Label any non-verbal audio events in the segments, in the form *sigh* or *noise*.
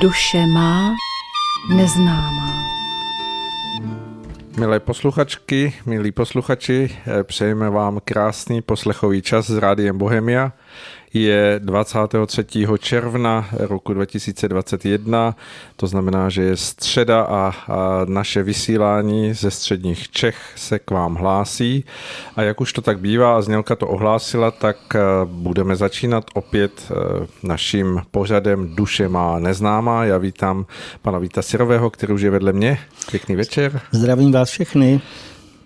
Duše má neznámá. Milé posluchačky, milí posluchači, přejeme vám krásný poslechový čas s Rádiem Bohemia je 23. června roku 2021, to znamená, že je středa a, a naše vysílání ze středních Čech se k vám hlásí. A jak už to tak bývá a Znělka to ohlásila, tak eh, budeme začínat opět eh, naším pořadem Duše má neznámá. Já vítám pana Víta Sirového, který už je vedle mě. Pěkný večer. Zdravím vás všechny.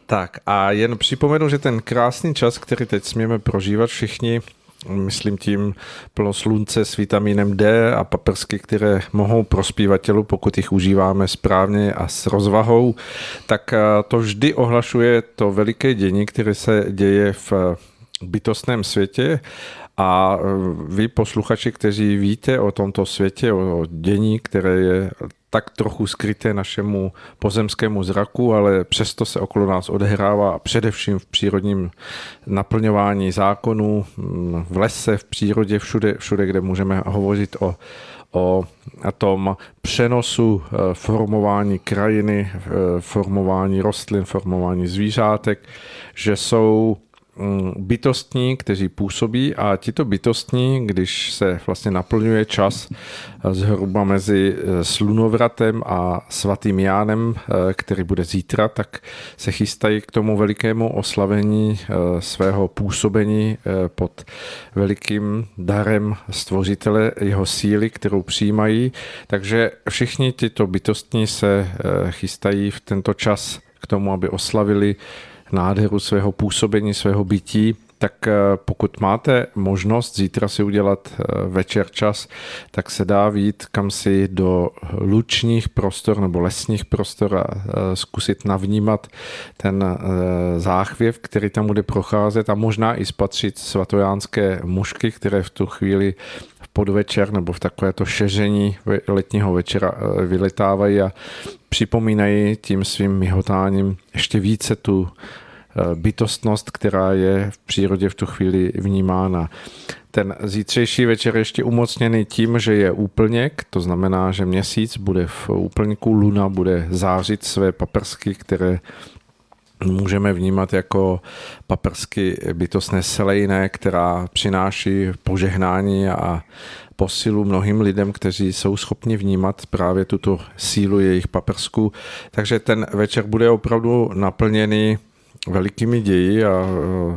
Tak a jen připomenu, že ten krásný čas, který teď směme prožívat všichni, myslím tím plno slunce s vitamínem D a paprsky, které mohou prospívat tělu, pokud jich užíváme správně a s rozvahou, tak eh, to vždy ohlašuje to veliké dění, které se děje v bytostném světě. A eh, vy posluchači, kteří víte o tomto světě, o dění, které je tak trochu skryté našemu pozemskému zraku, ale přesto se okolo nás odehrává především v přírodním naplňování zákonů, mm, v lese, v přírodě, všude, všude kde můžeme hovořit o, o tom přenosu eh, formování krajiny, eh, formování rostlin, formování zvířátek, že jsou bytostní, kteří působí a tito bytostní, když se vlastně naplňuje čas eh, zhruba mezi eh, slunovratem a svatým Jánem, eh, který bude zítra, tak se chystají k tomu velikému oslavení svého působení pod velikým darem stvořitele jeho síly, kterou přijímají. Takže všichni tyto bytostní se chystají v tento čas k tomu, aby oslavili nádheru svého působení, svého bytí, tak eh, pokud máte možnost zítra si udělat eh, večer čas, tak se dá vít kam si do lučních prostor nebo lesních prostor a eh, zkusit navnímat ten záchvěv, který tam bude procházet a možná i spatřit svatojánské mušky, které v tu chvíli podvečer nebo v takovéto šeření letního večera vyletávají a připomínají tím svým myhotáním ještě více tu Eh, bytostnost, která je v přírodě v tu chvíli vnímána. Ten zítřejší večer ještě umocněný tím, že je úplněk, to znamená, že měsíc bude v úplňku, luna bude zářit své paprsky, které můžeme vnímat jako paprsky bytostné selejné, která přináší požehnání a posilu mnohým lidem, kteří jsou schopni vnímat právě tuto sílu jejich paprsku. Takže ten večer bude opravdu naplněný velikými ději a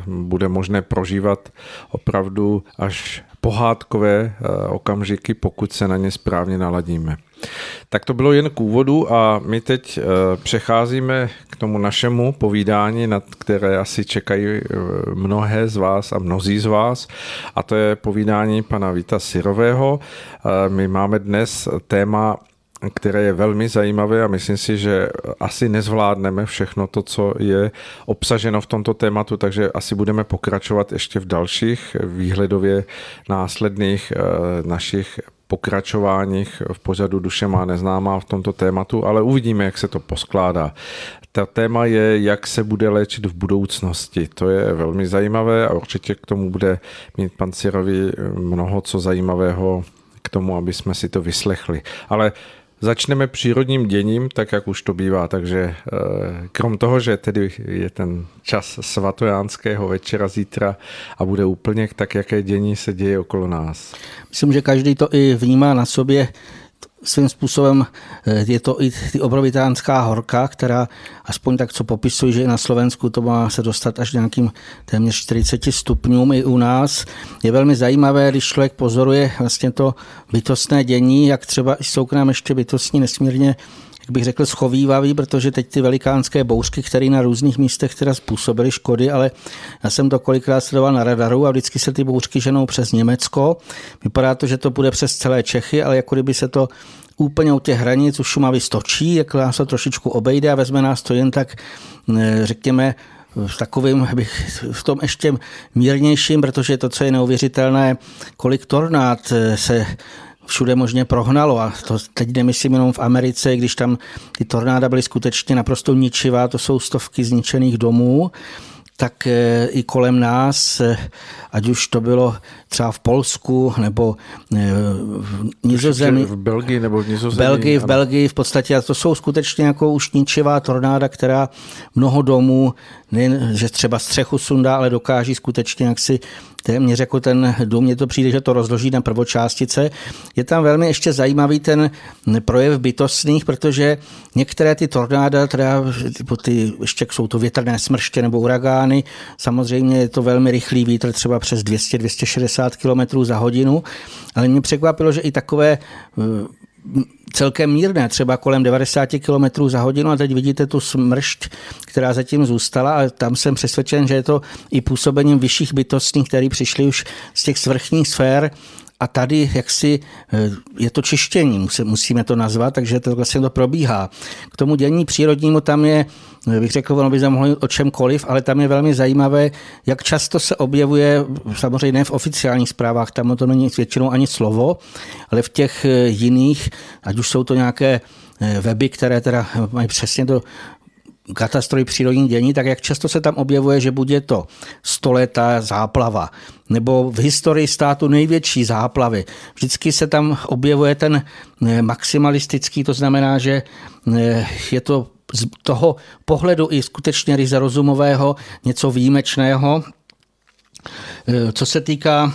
bude možné prožívat opravdu až pohádkové e, okamžiky, pokud se na ně správně naladíme. Tak to bylo jen k úvodu a my teď e, přecházíme k tomu našemu povídání, nad které asi čekají e, mnohé z vás a mnozí z vás a to je povídání pana Víta Sirového. My máme dnes téma které je velmi zajímavé a myslím si, že asi nezvládneme všechno to, co je obsaženo v tomto tématu, takže asi budeme pokračovat ještě v dalších výhledově následných eh, našich pokračováních v pořadu Duše má neznámá v tomto tématu, ale uvidíme, jak se to poskládá. Ta téma je, jak se bude léčit v budoucnosti. To je velmi zajímavé a určitě k tomu bude mít pan Cirovi mnoho co zajímavého k tomu, aby jsme si to vyslechli. Ale Začneme přírodním děním, tak jak už to bývá, takže eh, krom toho, že tedy je ten čas svatojánského večera zítra a bude úplně, tak jaké dění se děje okolo nás? Myslím, že každý to i vnímá na sobě svým způsobem eh, je to i ty obrovitánská horka, která aspoň tak, co popisují, že i na Slovensku to má se dostat až nějakým téměř 40 stupňům i u nás. Je velmi zajímavé, když člověk pozoruje vlastně to bytostné dění, jak třeba jsou k nám ještě bytostní nesmírně jak bych řekl, schovývavý, protože teď ty velikánské bouřky, které na různých místech teda způsobily škody, ale já jsem to kolikrát sledoval na radaru a vždycky se ty bouřky ženou přes Německo. Vypadá to, že to bude přes celé Čechy, ale jako kdyby se to úplně u těch hranic u Šumavy stočí, jak nás to trošičku obejde a vezme nás to jen tak, eh, řekněme, v takovým, bych v tom ještě mírnějším, protože to, co je neuvěřitelné, kolik tornád eh, se všude možně prohnalo. A to teď nemyslím jenom v Americe, když tam ty tornáda byly skutečně naprosto ničivá, to jsou stovky zničených domů. Tak eh, i kolem nás, eh, ať už to bylo třeba v Polsku nebo eh, v Nizozemí. V Belgii nebo v Nizozemí. Belgii, v Belgii v podstatě, a to jsou skutečně jako už ničivá tornáda, která mnoho domů, nejen, že třeba střechu sundá, ale dokáží skutečně jaksi téměř jako ten dům, mně to přijde, že to rozloží na prvočástice. Je tam velmi ještě zajímavý ten projev bytostných, protože některé ty tornáda, teda ty, ještě jsou to větrné smrště nebo uragány, samozřejmě je to velmi rychlý vítr, třeba přes 200-260 km za hodinu, ale mě překvapilo, že i takové celkem mírné, třeba kolem 90 km za hodinu a teď vidíte tu smršť, která zatím zůstala a tam jsem přesvědčen, že je to i působením vyšších bytostných, které přišly už z těch svrchních sfér a tady jaksi eh, je to čištění, musíme to nazvat, takže to vlastně to probíhá. K tomu dění přírodnímu tam je, eh, bych řekl, ono by se mohlo o čemkoliv, ale tam je velmi zajímavé, jak často se objevuje, samozřejmě ne v oficiálních zprávách, tam to není většinou ani slovo, ale v těch eh, jiných, ať už jsou to nějaké weby, které teda mají přesně to katastrofy přírodní dění, tak jak často se tam objevuje, že bude to stoletá záplava, nebo v historii státu největší záplavy. Vždycky se tam objevuje ten eh, maximalistický, to znamená, že eh, je to z toho pohledu i skutečně ryze rozumového něco výjimečného. Eh, co se týká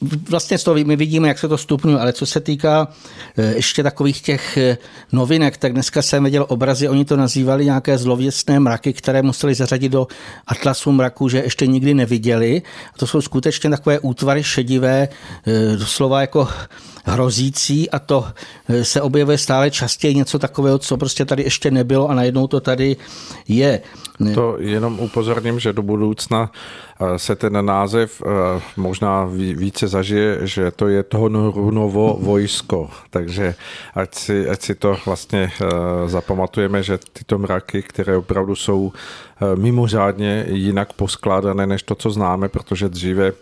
vlastně z toho my vidíme, jak se to stupňuje, ale co se týká e, ještě takových těch e, novinek, tak dneska jsem viděl obrazy, oni to nazývali nějaké zlověstné mraky, které museli zařadit do atlasu mraku, že ještě nikdy neviděli. A to jsou skutečně takové útvary šedivé, e, doslova jako hrozící a to se objevuje stále častěji něco takového, co prostě tady ještě nebylo a najednou to tady je. To jenom upozorním, že do budoucna se ten název možná více zažije, že to je toho Norunovo vojsko. Takže ať si, ať si to vlastně zapamatujeme, že tyto mraky, které opravdu jsou mimořádně jinak poskládané než to, co známe, protože dříve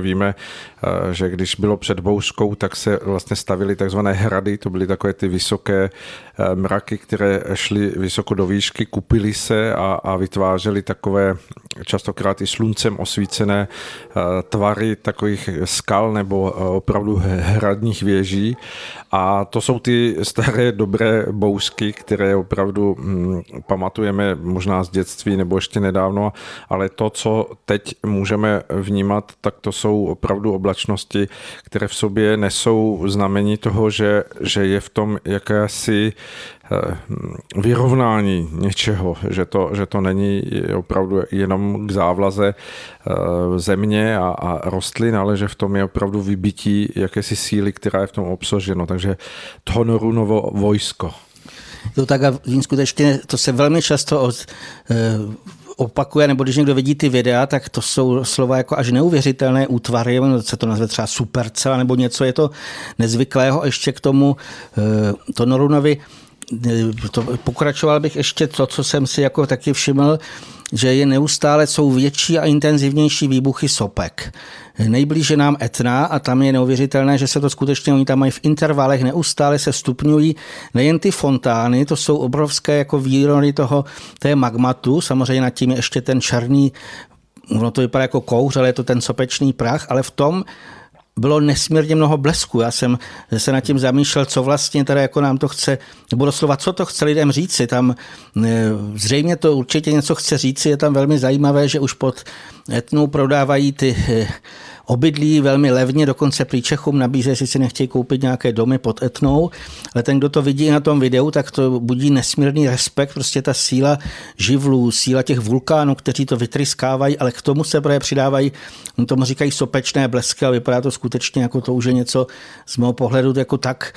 Víme, eh, že když bylo před bouřkou, tak se vlastně stavily takzvané hrady, to byly takové ty vysoké eh, mraky, které šly vysoko do výšky, kupily se a, a vytvářely takové častokrát i sluncem osvícené eh, tvary takových skal nebo opravdu hradních věží. A to jsou ty staré dobré bouřky, které opravdu hm, pamatujeme možná z dětství nebo ještě nedávno, ale to, co teď můžeme vnímat, tak to jsou opravdu oblačnosti, které v sobě nesou znamení toho, že, že je v tom jakési eh, vyrovnání něčeho, že to, že to není opravdu jenom k závlaze eh, země a, a rostlin, ale že v tom je opravdu vybití jakési síly, která je v tom obsaženo. Takže to Honorunovo vojsko. To tak a skutečně to se velmi často od, eh, opakuje, nebo když někdo vidí ty videa, tak to jsou slova jako až neuvěřitelné útvary, se to nazve třeba supercela nebo něco, je to nezvyklého. Ještě k tomu eh, to Norunovi eh, to pokračoval bych ještě to, co jsem si jako taky všiml, že je neustále jsou větší a intenzivnější výbuchy sopek. Nejblíže nám Etna a tam je neuvěřitelné, že se to skutečně, oni tam mají v intervalech, neustále se stupňují. Nejen ty fontány, to jsou obrovské jako výrony toho, té magmatu, samozřejmě nad tím je ještě ten černý, ono to vypadá jako kouř, ale je to ten sopečný prach, ale v tom bylo nesmírně mnoho blesku. Já jsem se nad tím zamýšlel, co vlastně teda jako nám to chce, nebo doslova, co to chce lidem říci. Tam e, zřejmě to určitě něco chce říci, je tam velmi zajímavé, že už pod etnou prodávají ty e, obydlí velmi levně, dokonce prý Čechům nabízejí, jestli si nechtějí koupit nějaké domy pod Etnou, ale ten, kdo to vidí na tom videu, tak to budí nesmírný respekt, prostě ta síla živlů, síla těch vulkánů, kteří to vytryskávají, ale k tomu se právě přidávají, tomu říkají sopečné blesky a vypadá to skutečně jako to už je něco z mého pohledu jako tak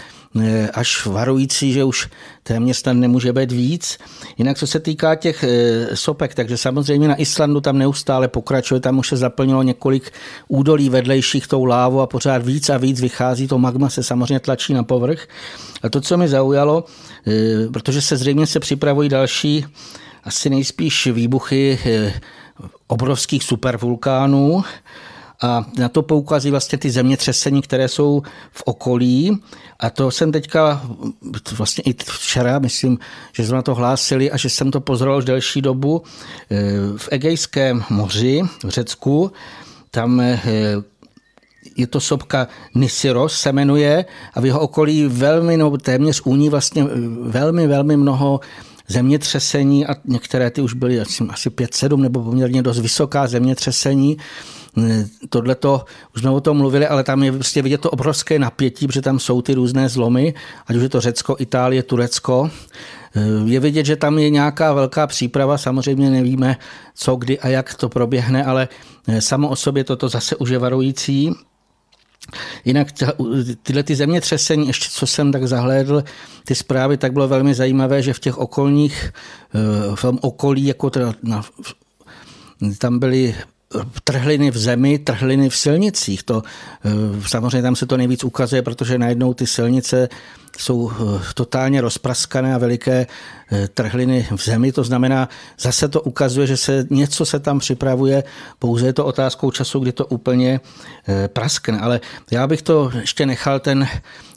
až varující, že už téměř tam nemůže být víc. Jinak co se týká těch eh, sopek, takže samozřejmě na Islandu tam neustále pokračuje, tam už se zaplnilo několik údolí vedlejších tou lávu a pořád víc a víc vychází, to magma se samozřejmě tlačí na povrch. A to, co mi zaujalo, eh, protože se zřejmě se připravují další asi nejspíš výbuchy obrovských supervulkánů, a na to poukazují vlastně ty zemětřesení, které jsou v okolí. A to jsem teďka vlastně i včera, myslím, že jsme na to hlásili a že jsem to pozoroval už delší dobu eh, v Egejském moři v Řecku. Tam eh, je to sopka Nisiros se jmenuje a v jeho okolí velmi, no téměř úní vlastně velmi, velmi mnoho zemětřesení a některé ty už byly asi, asi 5-7 nebo poměrně dost vysoká zemětřesení. Tohle to, už jsme o tom mluvili, ale tam je vlastně vidět to obrovské napětí, protože tam jsou ty různé zlomy, ať už je to Řecko, Itálie, Turecko. Je vidět, že tam je nějaká velká příprava, samozřejmě nevíme, co, kdy a jak to proběhne, ale samo o sobě toto zase už je varující. Jinak tyhle ty zemětřesení, ještě co jsem tak zahlédl, ty zprávy, tak bylo velmi zajímavé, že v těch okolních, eh, v tom okolí, jako teda na, tam byly trhliny v zemi, trhliny v silnicích. To, eh, samozřejmě tam se to nejvíc ukazuje, protože najednou ty silnice jsou eh, totálně rozpraskané a veliké trhliny v zemi. To znamená, zase to ukazuje, že se něco se tam připravuje, pouze je to otázkou času, kdy to úplně praskne. Ale já bych to ještě nechal ten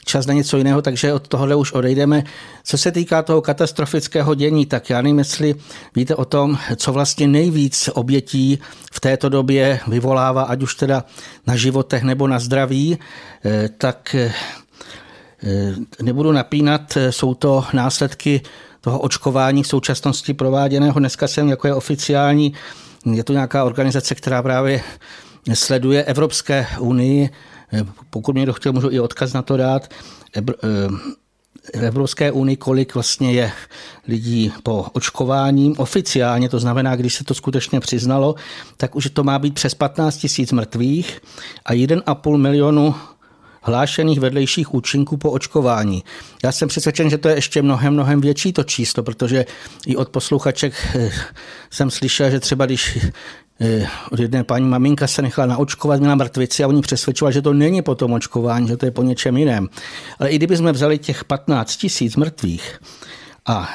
čas na něco jiného, takže od tohohle už odejdeme. Co se týká toho katastrofického dění, tak já nevím, jestli víte o tom, co vlastně nejvíc obětí v této době vyvolává, ať už teda na životech nebo na zdraví, eh, tak eh, nebudu napínat, jsou to následky toho očkování v současnosti prováděného. Dneska jsem jako je oficiální, je to nějaká organizace, která právě sleduje Evropské unii pokud mě chtěl, můžu i odkaz na to dát. Eh, v Evropské unii, kolik vlastně je lidí po očkování oficiálně, to znamená, když se to skutečně přiznalo, tak už to má být přes 15 tisíc mrtvých a 1,5 milionu hlášených vedlejších účinků po očkování. Já jsem přesvědčen, že to je ještě mnohem, mnohem větší to číslo, protože i od posluchaček eh, jsem slyšel, že třeba když Eh, od jedné paní maminka se nechala naočkovat, měla mrtvici a oni přesvědčoval, že to není po tom očkování, že to je po něčem jiném. Ale i kdybychom vzali těch 15 tisíc mrtvých a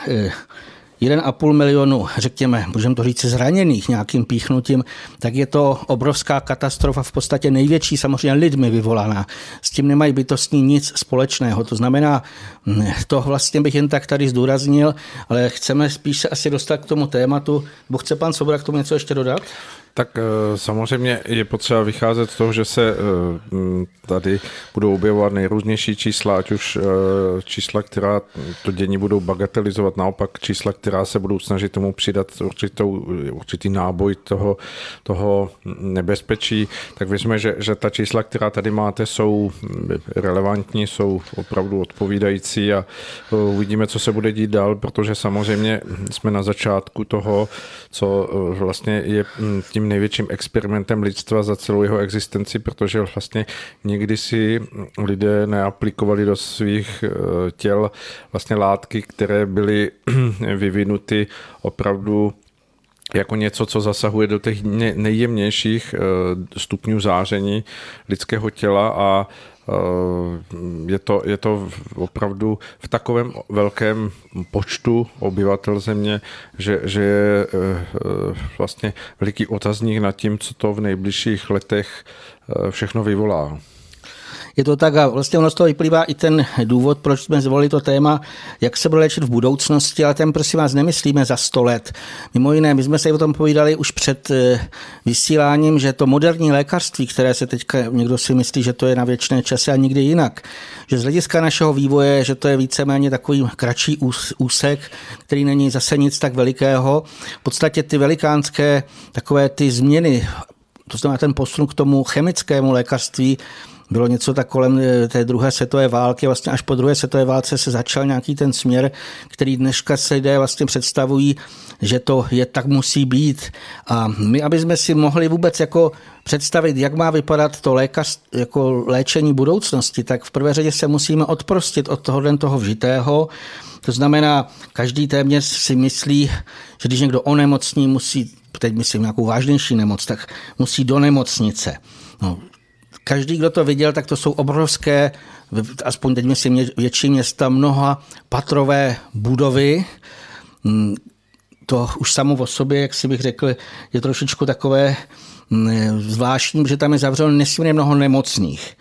1,5 eh, milionu, řekněme, můžeme to říct, zraněných nějakým píchnutím, tak je to obrovská katastrofa, v podstatě největší samozřejmě lidmi vyvolaná. S tím nemají bytostní nic společného. To znamená, hm, to vlastně bych jen tak tady zdůraznil, ale chceme spíš se asi dostat k tomu tématu. Bo chce pan Svoboda k tomu něco ještě dodat? Tak eh, samozřejmě je potřeba vycházet z toho, že se eh, tady budou objevovat nejrůznější čísla, ať už eh, čísla, která to dění budou bagatelizovat, naopak čísla, která se budou snažit tomu přidat určitou, určitý náboj toho, toho nebezpečí, tak věříme, že, že ta čísla, která tady máte, jsou relevantní, jsou opravdu odpovídající a uvidíme, co se bude dít dál, protože samozřejmě jsme na začátku toho, co vlastně je hm, tím tím největším experimentem lidstva za celou jeho existenci, protože vlastně někdy si lidé neaplikovali do svých eh, těl vlastně látky, které byly *clears throat* vyvinuty opravdu jako něco, co zasahuje do těch nejjemnějších eh, stupňů záření lidského těla a je to, je to opravdu v takovém velkém počtu obyvatel země, že, že je eh, vlastně veliký otazník nad tím, co to v nejbližších letech eh, všechno vyvolá je to tak a vlastně ono z toho vyplývá i ten důvod, proč jsme zvolili to téma, jak se bude léčit v budoucnosti, ale ten prosím vás nemyslíme za 100 let. Mimo jiné, my jsme se o tom povídali už před eh, vysíláním, že to moderní lékařství, které se teďka někdo si myslí, že to je na věčné časy a nikdy jinak, že z hlediska našeho vývoje, že to je víceméně takový kratší úsek, který není zase nic tak velikého. V podstatě ty velikánské takové ty změny to znamená ten posun k tomu chemickému lékařství, bylo něco tak kolem eh, té druhé světové války, vlastně až po druhé světové válce se začal nějaký ten směr, který dneška se lidé vlastně představují, že to je tak musí být. A my, aby jsme si mohli vůbec jako představit, jak má vypadat to lékař, jako léčení budoucnosti, tak v prvé řadě se musíme odprostit od toho toho vžitého. To znamená, každý téměř si myslí, že když někdo onemocní, musí, teď myslím nějakou vážnější nemoc, tak musí do nemocnice. No, každý, kdo to viděl, tak to jsou obrovské, aspoň teď myslím větší města, mnoha patrové budovy. Mm, to už samo o sobě, jak si bych řekl, je trošičku takové zvláštní, že tam je zavřeno nesmírně mnoho nemocných.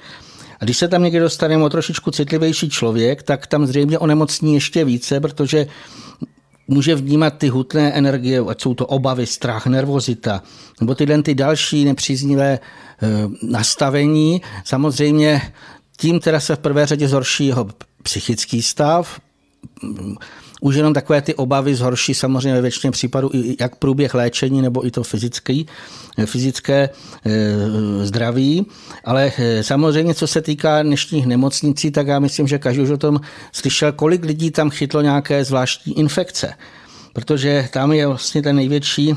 A když se tam někdy dostane o trošičku citlivější člověk, tak tam zřejmě onemocní ještě více, protože může vnímat ty hutné energie, ať jsou to obavy, strach, nervozita, nebo tyhle ty další nepříznivé eh, nastavení. Samozřejmě tím teda se v prvé řadě zhorší jeho psychický stav, už jenom takové ty obavy zhorší samozřejmě ve většině případů i jak průběh léčení nebo i to fyzický, fyzické eh, zdraví. Ale eh, samozřejmě, co se týká dnešních nemocnicí, tak já myslím, že každý už o tom slyšel, kolik lidí tam chytlo nějaké zvláštní infekce. Protože tam je vlastně ten největší Eh,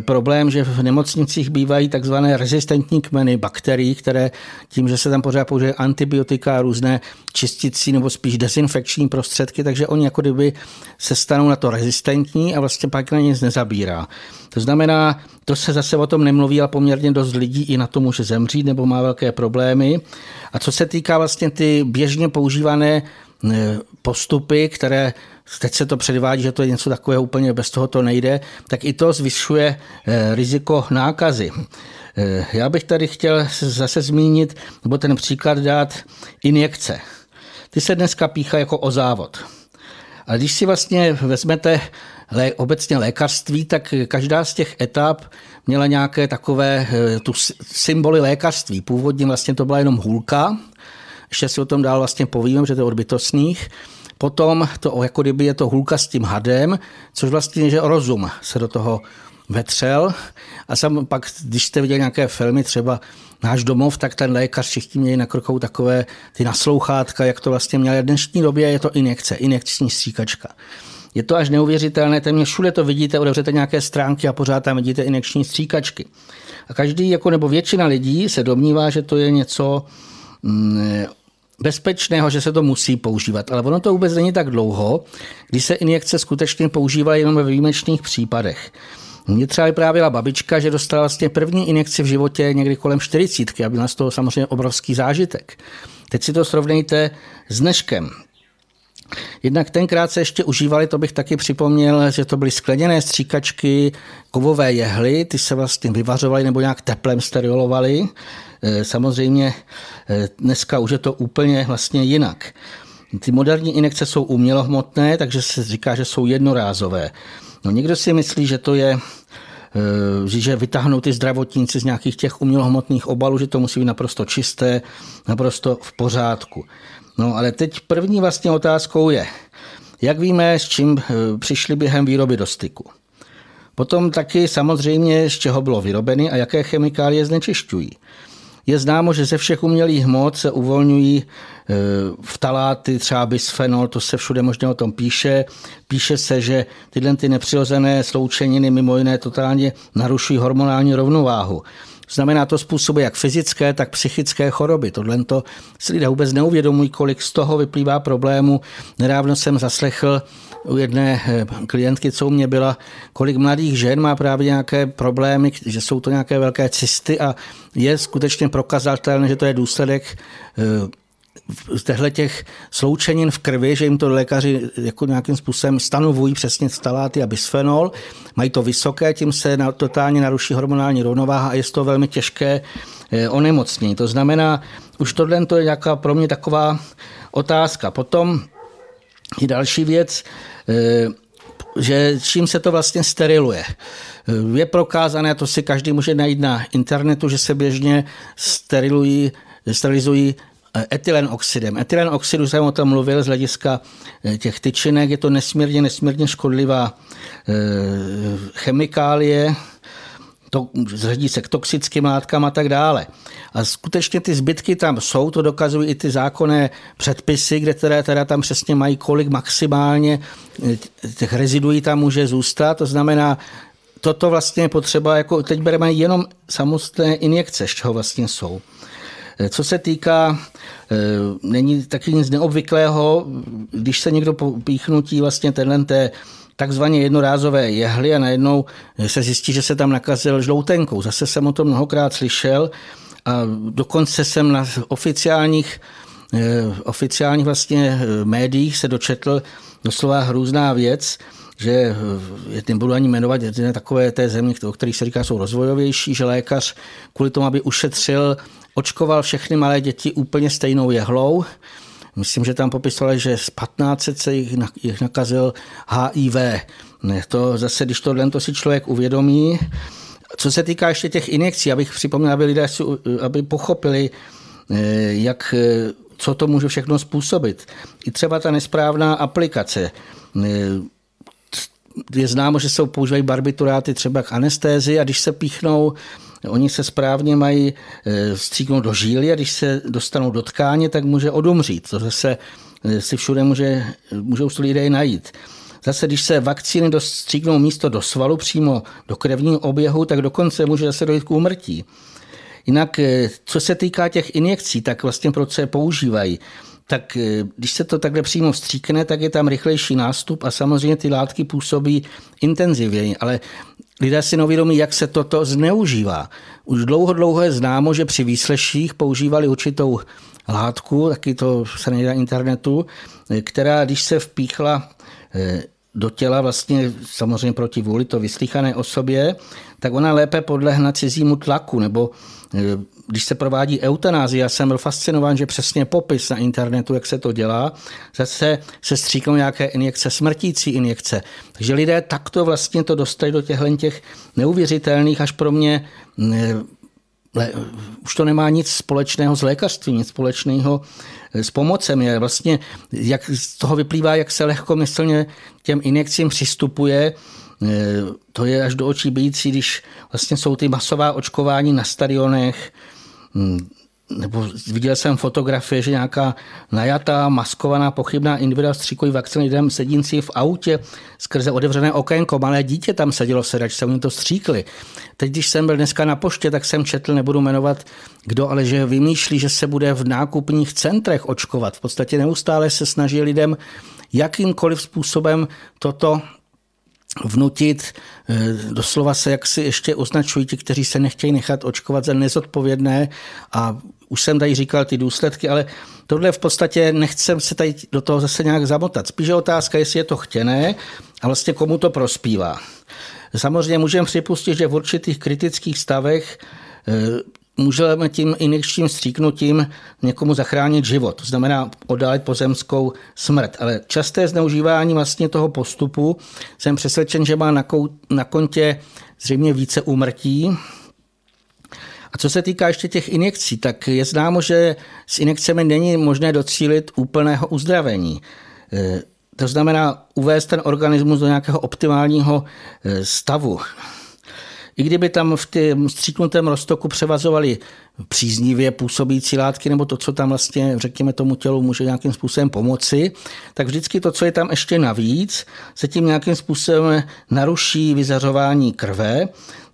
problém, že v nemocnicích bývají takzvané rezistentní kmeny bakterií, které tím, že se tam pořád použije antibiotika různé čisticí nebo spíš dezinfekční prostředky, takže oni jako kdyby se stanou na to rezistentní a vlastně pak na nic nezabírá. To znamená, to se zase o tom nemluví, ale poměrně dost lidí i na to může zemřít nebo má velké problémy. A co se týká vlastně ty běžně používané eh, postupy, které teď se to předvádí, že to je něco takového úplně bez toho to nejde, tak i to zvyšuje eh, riziko nákazy. Eh, já bych tady chtěl zase zmínit, nebo ten příklad dát injekce. Ty se dneska píchají jako o závod. Ale když si vlastně vezmete lé, obecně lékařství, tak každá z těch etap měla nějaké takové eh, tu symboly lékařství. Původně vlastně to byla jenom hůlka, ještě si o tom dál vlastně povíme, že to je od bytostných. Potom to jako kdyby je to hůlka s tím hadem, což vlastně že rozum se do toho vetřel. A sam pak, když jste viděli nějaké filmy, třeba Náš domov, tak ten lékař všichni měli na krokou takové ty naslouchátka, jak to vlastně měl. V dnešní době je to injekce, injekční stříkačka. Je to až neuvěřitelné, téměř všude to vidíte, otevřete nějaké stránky a pořád tam vidíte injekční stříkačky. A každý, jako nebo většina lidí se domnívá, že to je něco mm, bezpečného, že se to musí používat, ale ono to vůbec není tak dlouho, když se injekce skutečně používají jenom ve výjimečných případech. Mě třeba vyprávěla babička, že dostala vlastně první injekci v životě někdy kolem 40 a byla z toho samozřejmě obrovský zážitek. Teď si to srovnejte s dneškem. Jednak tenkrát se ještě užívali, to bych taky připomněl, že to byly skleněné stříkačky, kovové jehly, ty se vlastně vyvařovaly nebo nějak teplem sterilovaly. E, samozřejmě e, dneska už je to úplně vlastně jinak. Ty moderní injekce jsou umělohmotné, takže se říká, že jsou jednorázové. No někdo si myslí, že to je e, že vytáhnou ty zdravotníci z nějakých těch umělohmotných obalů, že to musí být naprosto čisté, naprosto v pořádku. No ale teď první vlastně otázkou je, jak víme, s čím přišli během výroby do styku. Potom taky samozřejmě, z čeho bylo vyrobeny a jaké chemikálie znečišťují. Je známo, že ze všech umělých hmot se uvolňují vtaláty, e, třeba bisfenol, to se všude možně o tom píše. Píše se, že tyhle ty nepřirozené sloučeniny mimo jiné totálně narušují hormonální rovnováhu. Znamená to způsoby jak fyzické, tak psychické choroby. Tohle to si lidé vůbec neuvědomují, kolik z toho vyplývá problému. Nedávno jsem zaslechl u jedné eh, klientky, co u mě byla, kolik mladých žen má právě nějaké problémy, že jsou to nějaké velké cysty a je skutečně prokazatelné, že to je důsledek eh, z těchto těch sloučenin v krvi, že jim to lékaři jako nějakým způsobem stanovují přesně staláty a bisfenol, mají to vysoké, tím se totálně naruší hormonální rovnováha a je to velmi těžké eh, onemocnění. To znamená, už tohle to je jaká pro mě taková otázka. Potom i další věc, eh, že čím se to vlastně steriluje. Eh, je prokázané, to si každý může najít na internetu, že se běžně sterilují, sterilizují etylen oxidem. Etylen oxidu jsem o tom mluvil z hlediska těch tyčinek, je to nesmírně, nesmírně škodlivá chemikálie, to zředí se k toxickým látkám a tak dále. A skutečně ty zbytky tam jsou, to dokazují i ty zákonné předpisy, kde teda, teda tam přesně mají, kolik maximálně eh, těch reziduí tam může zůstat. To znamená, toto vlastně je potřeba, jako teď bereme jenom samotné injekce, z čeho vlastně jsou. Eh, co se týká, eh, není taky nic neobvyklého, když se někdo píchnutí vlastně tenhle té takzvaně jednorázové jehly a najednou se zjistí, že se tam nakazil žloutenkou. Zase jsem o tom mnohokrát slyšel a dokonce jsem na oficiálních eh, oficiálních vlastně médiích se dočetl doslova hrůzná věc, že nebudu ani jmenovat jedné takové té země, o kterých se říká, jsou rozvojovější, že lékař kvůli tomu, aby ušetřil, očkoval všechny malé děti úplně stejnou jehlou. Myslím, že tam popisoval, že z 15 se jich nakazil HIV. Ne, to zase, když tohle to si člověk uvědomí, co se týká ještě těch injekcí, abych připomněl, aby lidé si, aby pochopili, eh, jak, eh, co to může všechno způsobit. I třeba ta nesprávná aplikace. Je známo, že se používají barbituráty třeba k anestézi a když se píchnou Oni se správně mají stříknout do žíly a když se dostanou do tkáně, tak může odumřít. To zase si všude může, můžou si lidé najít. Zase, když se vakcíny dostříknou místo do svalu přímo do krevního oběhu, tak dokonce může zase dojít k úmrtí. Jinak, eh, co se týká těch injekcí, tak vlastně proč se používají? Tak eh, když se to takhle přímo vstříkne, tak je tam rychlejší nástup a samozřejmě ty látky působí intenzivněji, ale lidé si neuvědomí, jak se toto zneužívá. Už dlouho, dlouho je známo, že při výsleších používali určitou látku, taky to se nejde na internetu, eh, která, když se vpíchla do těla vlastně samozřejmě proti vůli to vyslíchané osobě, tak ona lépe podlehne cizímu tlaku, nebo když se provádí eutanázie, já jsem byl fascinován, že přesně popis na internetu, jak se to dělá, zase se stříknou nějaké injekce, smrtící injekce. Takže lidé takto vlastně to dostali do těchto těch neuvěřitelných, až pro mě už to nemá nic společného s lékařstvím, nic společného eh, s pomocem. Je vlastně, jak z toho vyplývá, jak se lehkomyslně těm injekcím přistupuje, eh, to je až do očí bíjící, když vlastně jsou ty masová očkování na stadionech, nebo viděl jsem fotografie, že nějaká najatá, maskovaná, pochybná individua stříkují vakcíny lidem sedící v autě skrze otevřené okénko. Malé dítě tam sedělo v sedačce, oni to stříkli. Teď, když jsem byl dneska na poště, tak jsem četl, nebudu jmenovat kdo, ale že vymýšlí, že se bude v nákupních centrech očkovat. V podstatě neustále se snaží lidem jakýmkoliv způsobem toto vnutit. Eh, doslova se jak si ještě označují ti, kteří se nechtějí nechat očkovat za nezodpovědné a už jsem tady říkal ty důsledky, ale tohle v podstatě nechcem se tady do toho zase nějak zamotat. Spíš je otázka, jestli je to chtěné a vlastně komu to prospívá. Samozřejmě můžeme připustit, že v určitých kritických stavech eh, můžeme tím injekčním stříknutím někomu zachránit život, to znamená oddálit pozemskou smrt. Ale časté zneužívání vlastně toho postupu jsem přesvědčen, že má na, na kontě zřejmě více úmrtí. A co se týká ještě těch injekcí, tak je známo, že s injekcemi není možné docílit úplného uzdravení. E, to znamená uvést ten organismus do nějakého optimálního e, stavu. I kdyby tam v tom stříknutém roztoku převazovali příznivě působící látky nebo to, co tam vlastně, řekněme, tomu tělu může nějakým způsobem pomoci, tak vždycky to, co je tam ještě navíc, se tím nějakým způsobem naruší vyzařování krve.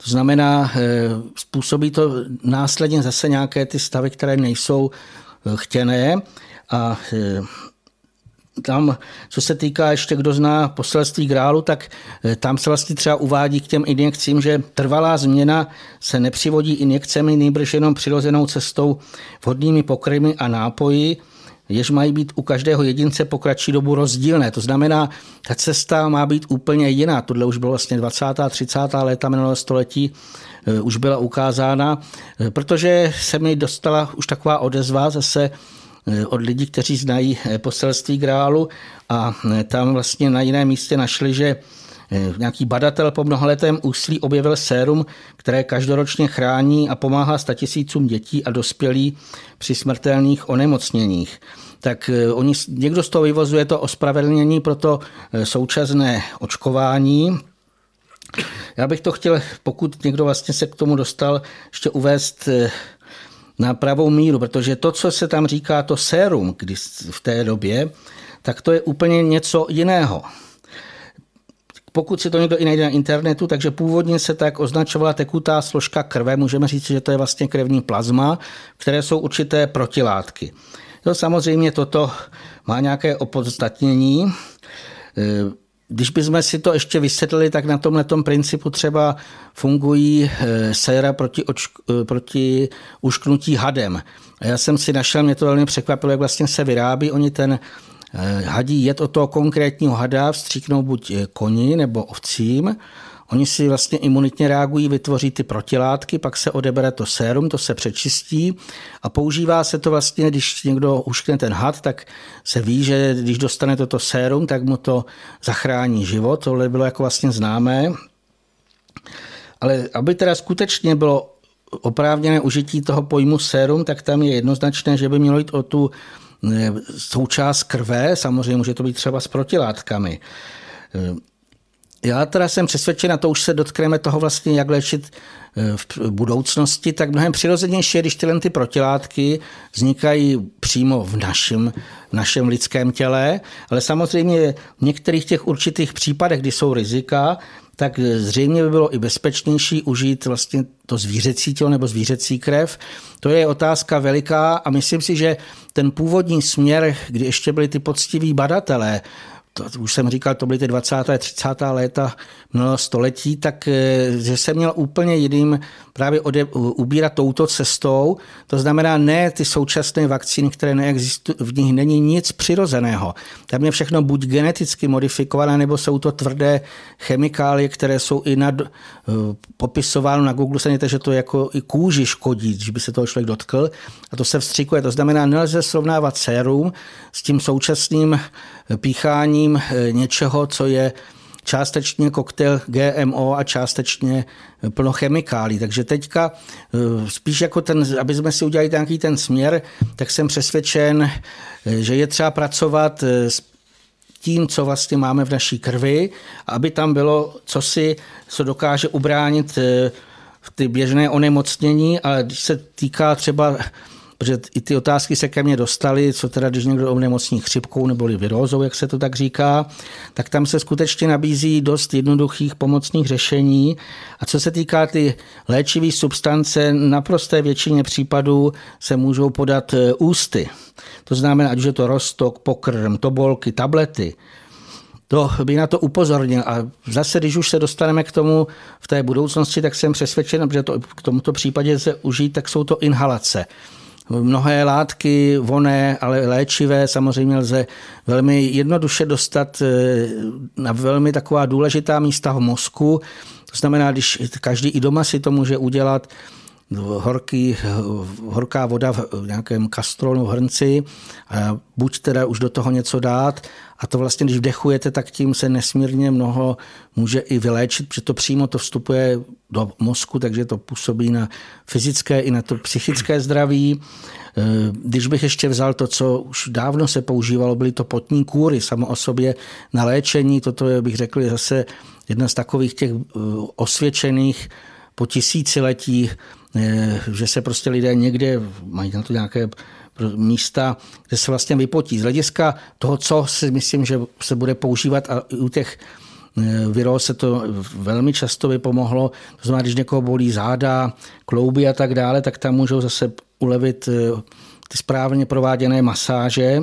To znamená, eh, způsobí to následně zase nějaké ty stavy, které nejsou eh, chtěné a eh, tam, co se týká ještě, kdo zná poselství grálu, tak eh, tam se vlastně třeba uvádí k těm injekcím, že trvalá změna se nepřivodí injekcemi, nejbrž jenom přirozenou cestou vhodnými pokrmy a nápoji, jež mají být u každého jedince po kratší dobu rozdílné. To znamená, ta cesta má být úplně jiná. Tohle už bylo vlastně 20. a 30. léta minulého století, eh, už byla ukázána, eh, protože se mi dostala už taková odezva zase od lidí, kteří znají eh, poselství grálu a eh, tam vlastně na jiném místě našli, že nějaký badatel po mnohaletém úsilí objevil sérum, které každoročně chrání a pomáhá statisícům dětí a dospělí při smrtelných onemocněních. Tak oni, někdo z toho vyvozuje to ospravedlnění pro to současné očkování, já bych to chtěl, pokud někdo vlastně se k tomu dostal, ještě uvést na pravou míru, protože to, co se tam říká, to sérum kdy v té době, tak to je úplně něco jiného. Pokud si to někdo i najde na internetu, takže původně se tak označovala tekutá složka krve, můžeme říct, že to je vlastně krevní plazma, které jsou určité protilátky. To samozřejmě toto má nějaké opodstatnění. Když bychom si to ještě vysvětlili, tak na tomhle principu třeba fungují eh, séra proti, očk, eh, proti ušknutí hadem. A já jsem si našel, mě to velmi překvapilo, jak vlastně se vyrábí. Oni ten hadí jet o toho konkrétního hada vstříknou buď koni nebo ovcím, Oni si vlastně imunitně reagují, vytvoří ty protilátky, pak se odebere to sérum, to se přečistí a používá se to vlastně, když někdo uškne ten had, tak se ví, že když dostane toto sérum, tak mu to zachrání život. Tohle bylo jako vlastně známé. Ale aby teda skutečně bylo oprávněné užití toho pojmu sérum, tak tam je jednoznačné, že by mělo jít o tu eh, součást krve, samozřejmě může to být třeba s protilátkami. Eh, já teda jsem přesvědčen, a to už se dotkneme toho vlastně, jak léčit eh, v budoucnosti, tak mnohem přirozenější když tyhle ty protilátky vznikají přímo v našem, v našem lidském těle, ale samozřejmě v některých těch určitých případech, kdy jsou rizika, tak zřejmě by bylo i bezpečnější užít vlastně to zvířecí tělo nebo zvířecí krev. To je otázka veliká a myslím si, že ten původní směr, kdy ještě byli ty poctiví badatelé, to už jsem říkal, to byly ty 20. a 30. léta minulého století, tak eh, že se měl úplně jiným právě ode, ubírat touto cestou. To znamená ne ty současné vakcíny, které neexistují, v nich není nic přirozeného. Tam je všechno buď geneticky modifikované, nebo jsou to tvrdé chemikálie, které jsou i eh, popisováno na Google, se něte, že to jako i kůži škodí, když by se toho člověk dotkl. A to se vstřikuje. To znamená, nelze srovnávat sérum s tím současným pícháním eh, něčeho, co je částečně koktejl GMO a částečně plno chemikálí. Takže teďka eh, spíš jako ten, aby jsme si udělali nějaký ten směr, tak jsem přesvědčen, eh, že je třeba pracovat s tím, co vlastně máme v naší krvi, aby tam bylo co si, co dokáže ubránit v ty běžné onemocnění, ale když se týká třeba protože i ty otázky se ke mně dostaly, co teda, když někdo onemocní chřipkou nebo virózou, jak se to tak říká, tak tam se skutečně nabízí dost jednoduchých pomocných řešení. A co se týká ty léčivé substance, naprosté většině případů se můžou podat e, ústy. To znamená, ať už je to rostok, pokrm, tobolky, tablety, to by na to upozornil. A zase, když už se dostaneme k tomu v té budoucnosti, tak jsem přesvědčen, že to k tomuto případě se užít, tak jsou to inhalace. Mnohé látky voné, ale léčivé samozřejmě lze velmi jednoduše dostat eh, na velmi taková důležitá místa v mozku. To znamená, když každý i doma si to může udělat, horký, horká voda v nějakém kastrolu, hrnci buď teda už do toho něco dát a to vlastně, když vdechujete, tak tím se nesmírně mnoho může i vyléčit, protože to přímo to vstupuje do mozku, takže to působí na fyzické i na to psychické zdraví. Eh, když bych ještě vzal to, co už dávno se používalo, byly to potní kůry samo o sobě na léčení, toto je, bych řekl, zase jedna z takových těch eh, osvědčených po tisíciletí, eh, že se prostě lidé někde, mají na to nějaké místa, kde se vlastně vypotí. Z hlediska toho, co si myslím, že se bude používat a u těch Viro se to velmi často by pomohlo. To znamená, když někoho bolí záda, klouby a tak dále, tak tam můžou zase ulevit eh, ty správně prováděné masáže.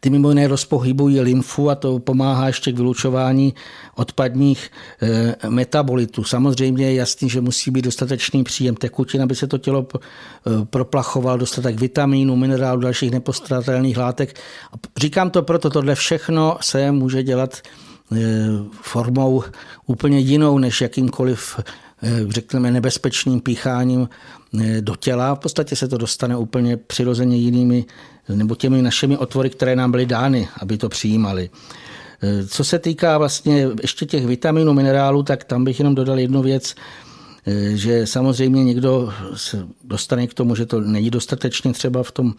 Ty mimo jiné rozpohybují lymfu a to pomáhá ještě k vylučování odpadních eh, metabolitů. Samozřejmě je jasný, že musí být dostatečný příjem tekutin, aby se to tělo eh, proplachovalo, dostatek vitamínů, minerálů, dalších nepostradatelných látek. Říkám to proto, tohle všechno se může dělat formou úplně jinou než jakýmkoliv řekněme, nebezpečným pícháním Eh, do těla. V podstatě se to dostane úplně přirozeně jinými nebo těmi našimi otvory, které nám byly dány, aby to přijímali. Eh, co se týká vlastně ještě těch vitaminů, minerálů, tak tam bych jenom dodal jednu věc, eh, že samozřejmě někdo se dostane k tomu, že to není dostatečně třeba v tom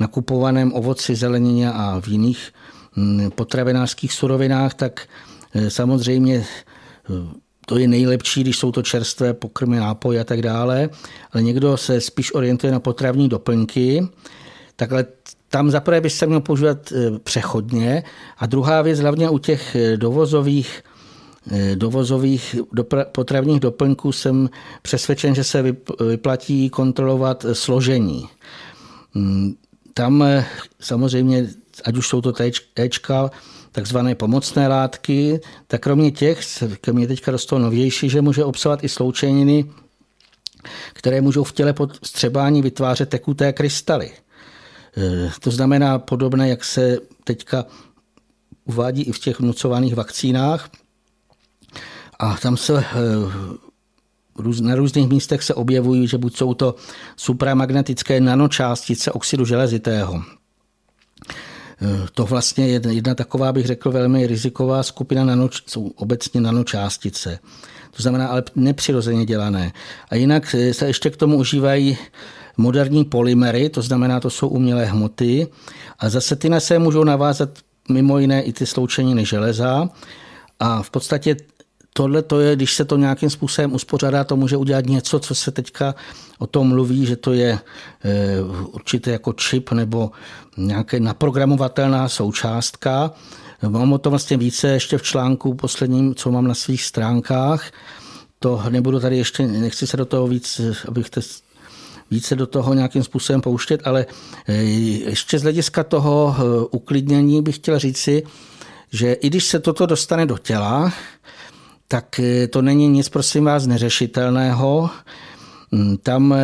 nakupovaném ovoci, zelenině a v jiných potravinářských surovinách, tak samozřejmě to je nejlepší, když jsou to čerstvé pokrmy, nápoje a tak dále, ale někdo se spíš orientuje na potravní doplňky, takhle tam zaprvé by se měl používat e, přechodně a druhá věc hlavně u těch e, dovozových e, dovozových potravních doplňků jsem přesvědčen, že se vyplatí kontrolovat složení. Mm, tam samozřejmě, ať už jsou to Ečka, takzvané pomocné látky, tak kromě těch, ke mně teďka rostou novější, že může obsahovat i sloučeniny, které můžou v těle pod střebání vytvářet tekuté krystaly. To znamená podobné, jak se teďka uvádí i v těch vnucovaných vakcínách. A tam se na různých místech se objevují, že buď jsou to supramagnetické nanočástice oxidu železitého. To vlastně je jedna taková, bych řekl, velmi riziková skupina, nano, jsou obecně nanočástice. To znamená ale nepřirozeně dělané. A jinak se ještě k tomu užívají moderní polymery, to znamená, to jsou umělé hmoty. A zase ty na se můžou navázat mimo jiné i ty sloučeniny železa. A v podstatě tohle to je, když se to nějakým způsobem uspořádá, to může udělat něco, co se teďka o tom mluví, že to je eh, určitě jako čip nebo nějaké naprogramovatelná součástka. Mám o tom vlastně více ještě v článku posledním, co mám na svých stránkách. To nebudu tady ještě, nechci se do toho víc, abych více do toho nějakým způsobem pouštět, ale eh, ještě z hlediska toho eh, uklidnění bych chtěl říci, že i když se toto dostane do těla, tak eh, to není nic, prosím vás, neřešitelného. Mm, tam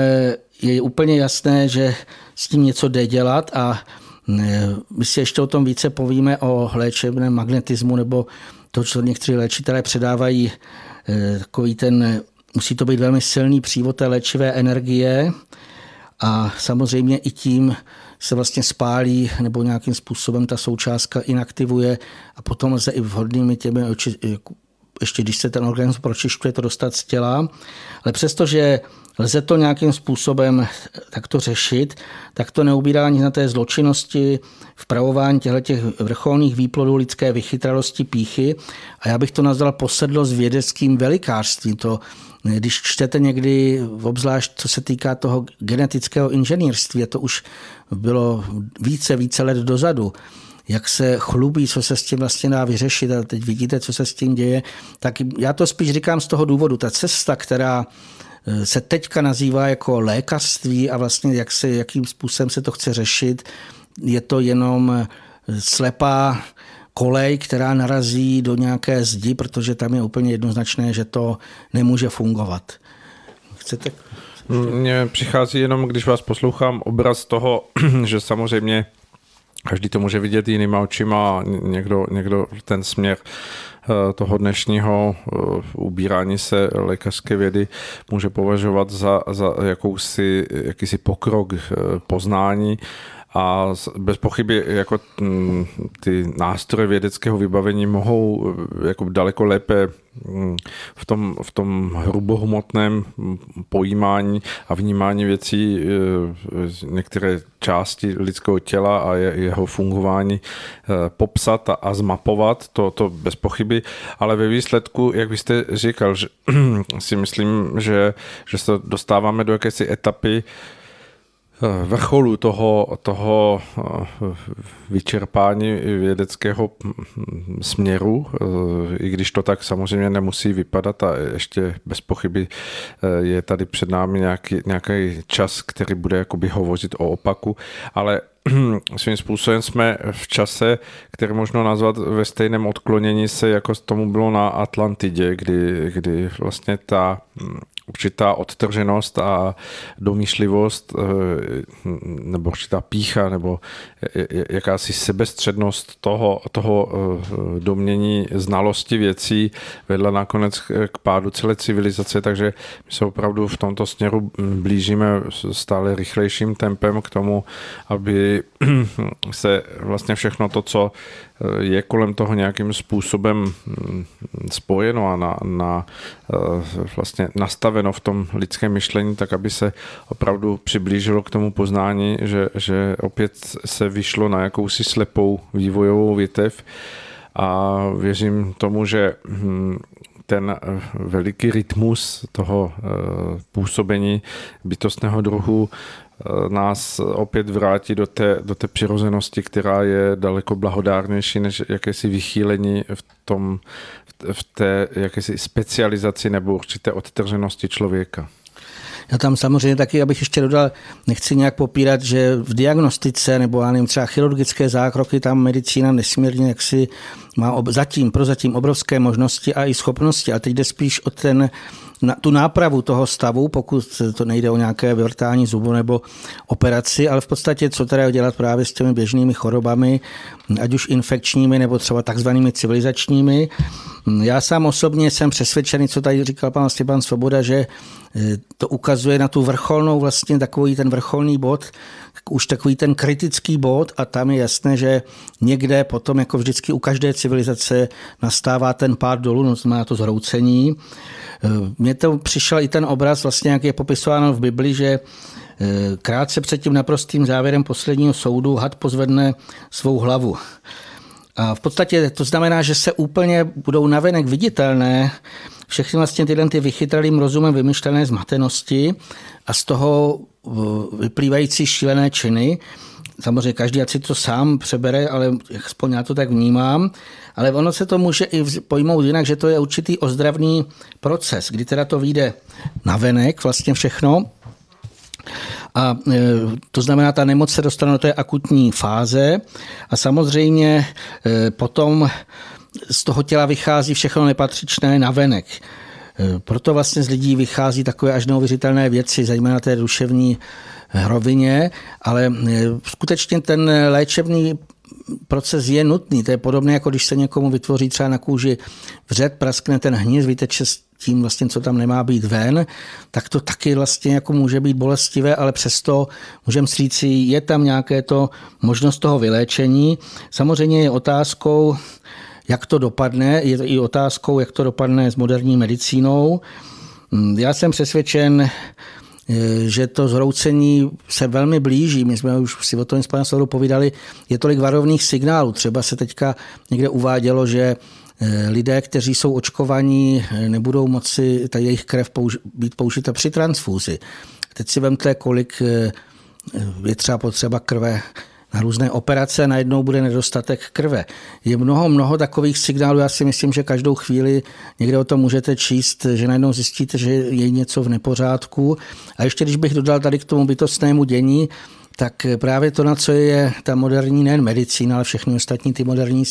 je úplně jasné, že s tím něco jde dělat a my si ještě o tom více povíme o léčebném magnetismu nebo to, co někteří léčitelé předávají, takový ten, musí to být velmi silný přívod té léčivé energie a samozřejmě i tím se vlastně spálí nebo nějakým způsobem ta součástka inaktivuje a potom lze i vhodnými těmi ještě když se ten organismus pročišťuje, to dostat z těla. Ale přestože lze to nějakým způsobem takto řešit, tak to neubírá ani na té zločinnosti, vpravování těchto vrcholných výplodů lidské vychytralosti, píchy. A já bych to nazval posedlost vědeckým velikářstvím. To, když čtete někdy, obzvlášť co se týká toho genetického inženýrství, to už bylo více, více let dozadu, jak se chlubí, co se s tím vlastně dá vyřešit a teď vidíte, co se s tím děje, tak já to spíš říkám z toho důvodu. Ta cesta, která eh, se teďka nazývá jako lékařství a vlastně jak se, jakým způsobem se to chce řešit, je to jenom eh, slepá kolej, která narazí do nějaké zdi, protože tam je úplně jednoznačné, že to nemůže fungovat. Chcete? Mně přichází jenom, když vás poslouchám, obraz toho, *clears throat* že samozřejmě Každý to může vidět jinýma očima, někdo, někdo ten směr eh, toho dnešního eh, ubírání se lékařské vědy může považovat za, za jakousi, jakýsi pokrok eh, poznání a bez pochyby jako mm, ty nástroje vědeckého vybavení mohou jako daleko lépe mm, v tom, v tom hrubohmotném pojímání a vnímání věcí e, některé části lidského těla a jeho fungování e, popsat a zmapovat, to, to bez pochyby, ale ve výsledku, jak byste říkal, že, *clears throat* si myslím, že, že se dostáváme do jakési etapy, vrcholu toho, toho eh, vyčerpání vědeckého směru, eh, i když to tak samozřejmě nemusí vypadat a ještě bez pochyby eh, je tady před námi nějaký, nějaký čas, který bude jakoby hovořit o opaku, ale *clears throat* svým způsobem jsme v čase, který možno nazvat ve stejném odklonění se, jako tomu bylo na Atlantidě, kdy, kdy vlastně ta určitá odtrženost a domýšlivost eh, nebo určitá pícha nebo jakási sebestřednost toho, toho eh, domění znalosti věcí vedla nakonec k pádu celé civilizace, takže my se opravdu v tomto směru blížíme stále rychlejším tempem k tomu, aby *clears throat* se vlastně všechno to, co je kolem toho nějakým způsobem mm, spojeno a na, na, eh, vlastně nastaveno v tom lidském myšlení, tak aby se opravdu přiblížilo k tomu poznání, že, že opět se vyšlo na jakousi slepou vývojovou větev. A věřím tomu, že hm, ten eh, veliký rytmus toho eh, působení bytostného druhu nás opět vrátí do té, do té přirozenosti, která je daleko blahodárnější než jakési vychýlení v, tom, v té jakési specializaci nebo určité odtrženosti člověka. Já tam samozřejmě taky, abych ještě dodal, nechci nějak popírat, že v diagnostice nebo já nevím, třeba chirurgické zákroky, tam medicína nesmírně jaksi má ob, zatím, prozatím obrovské možnosti a i schopnosti. A teď jde spíš o ten na, tu nápravu toho stavu, pokud to nejde o nějaké vrtání zubu nebo operaci, ale v podstatě co teda dělat právě s těmi běžnými chorobami, ať už infekčními nebo třeba takzvanými civilizačními. Já sám osobně jsem přesvědčený, co tady říkal pan Stepan Svoboda, že eh, to ukazuje na tu vrcholnou, vlastně takový ten vrcholný bod, už takový ten kritický bod a tam je jasné, že někde potom, jako vždycky u každé civilizace, nastává ten pád dolů, no znamená to zhroucení. Mně to přišel i ten obraz, vlastně jak je popisováno v Bibli, že eh, krátce před tím naprostým závěrem posledního soudu had pozvedne svou hlavu. A v podstatě to znamená, že se úplně budou navenek viditelné všechny vlastně tyhle ty vychytralým rozumem vymyšlené zmatenosti a z toho vyplývající šílené činy. Samozřejmě každý si to sám přebere, ale aspoň já to tak vnímám. Ale ono se to může i pojmout jinak, že to je určitý ozdravný proces, kdy teda to vyjde na venek vlastně všechno, a e, to znamená, ta nemoc se dostane do té akutní fáze a samozřejmě e, potom z toho těla vychází všechno nepatřičné na venek. Proto vlastně z lidí vychází takové až neuvěřitelné věci, zejména té duševní rovině, ale skutečně ten léčebný proces je nutný. To je podobné, jako když se někomu vytvoří třeba na kůži vřet, praskne ten hníz, vyteče tím vlastně, co tam nemá být ven, tak to taky vlastně jako může být bolestivé, ale přesto můžeme říct, je tam nějaké to možnost toho vyléčení. Samozřejmě je otázkou, jak to dopadne, je i otázkou, jak to dopadne s moderní medicínou. Já jsem přesvědčen, že to zhroucení se velmi blíží. My jsme už si o tom s panem povídali, je tolik varovných signálů. Třeba se teďka někde uvádělo, že Eh, lidé, kteří jsou očkovaní, eh, nebudou moci ta jejich krev použ- být použita při transfúzi. Teď si vemte, kolik je třeba potřeba krve na různé operace, najednou bude nedostatek krve. Je mnoho, mnoho takových signálů, já si myslím, že každou chvíli někde o tom můžete číst, že najednou zjistíte, že je něco v nepořádku. A ještě když bych dodal tady k tomu bytostnému dění, tak právě to, na co je ta moderní nejen medicína, ale všechny ostatní ty moderní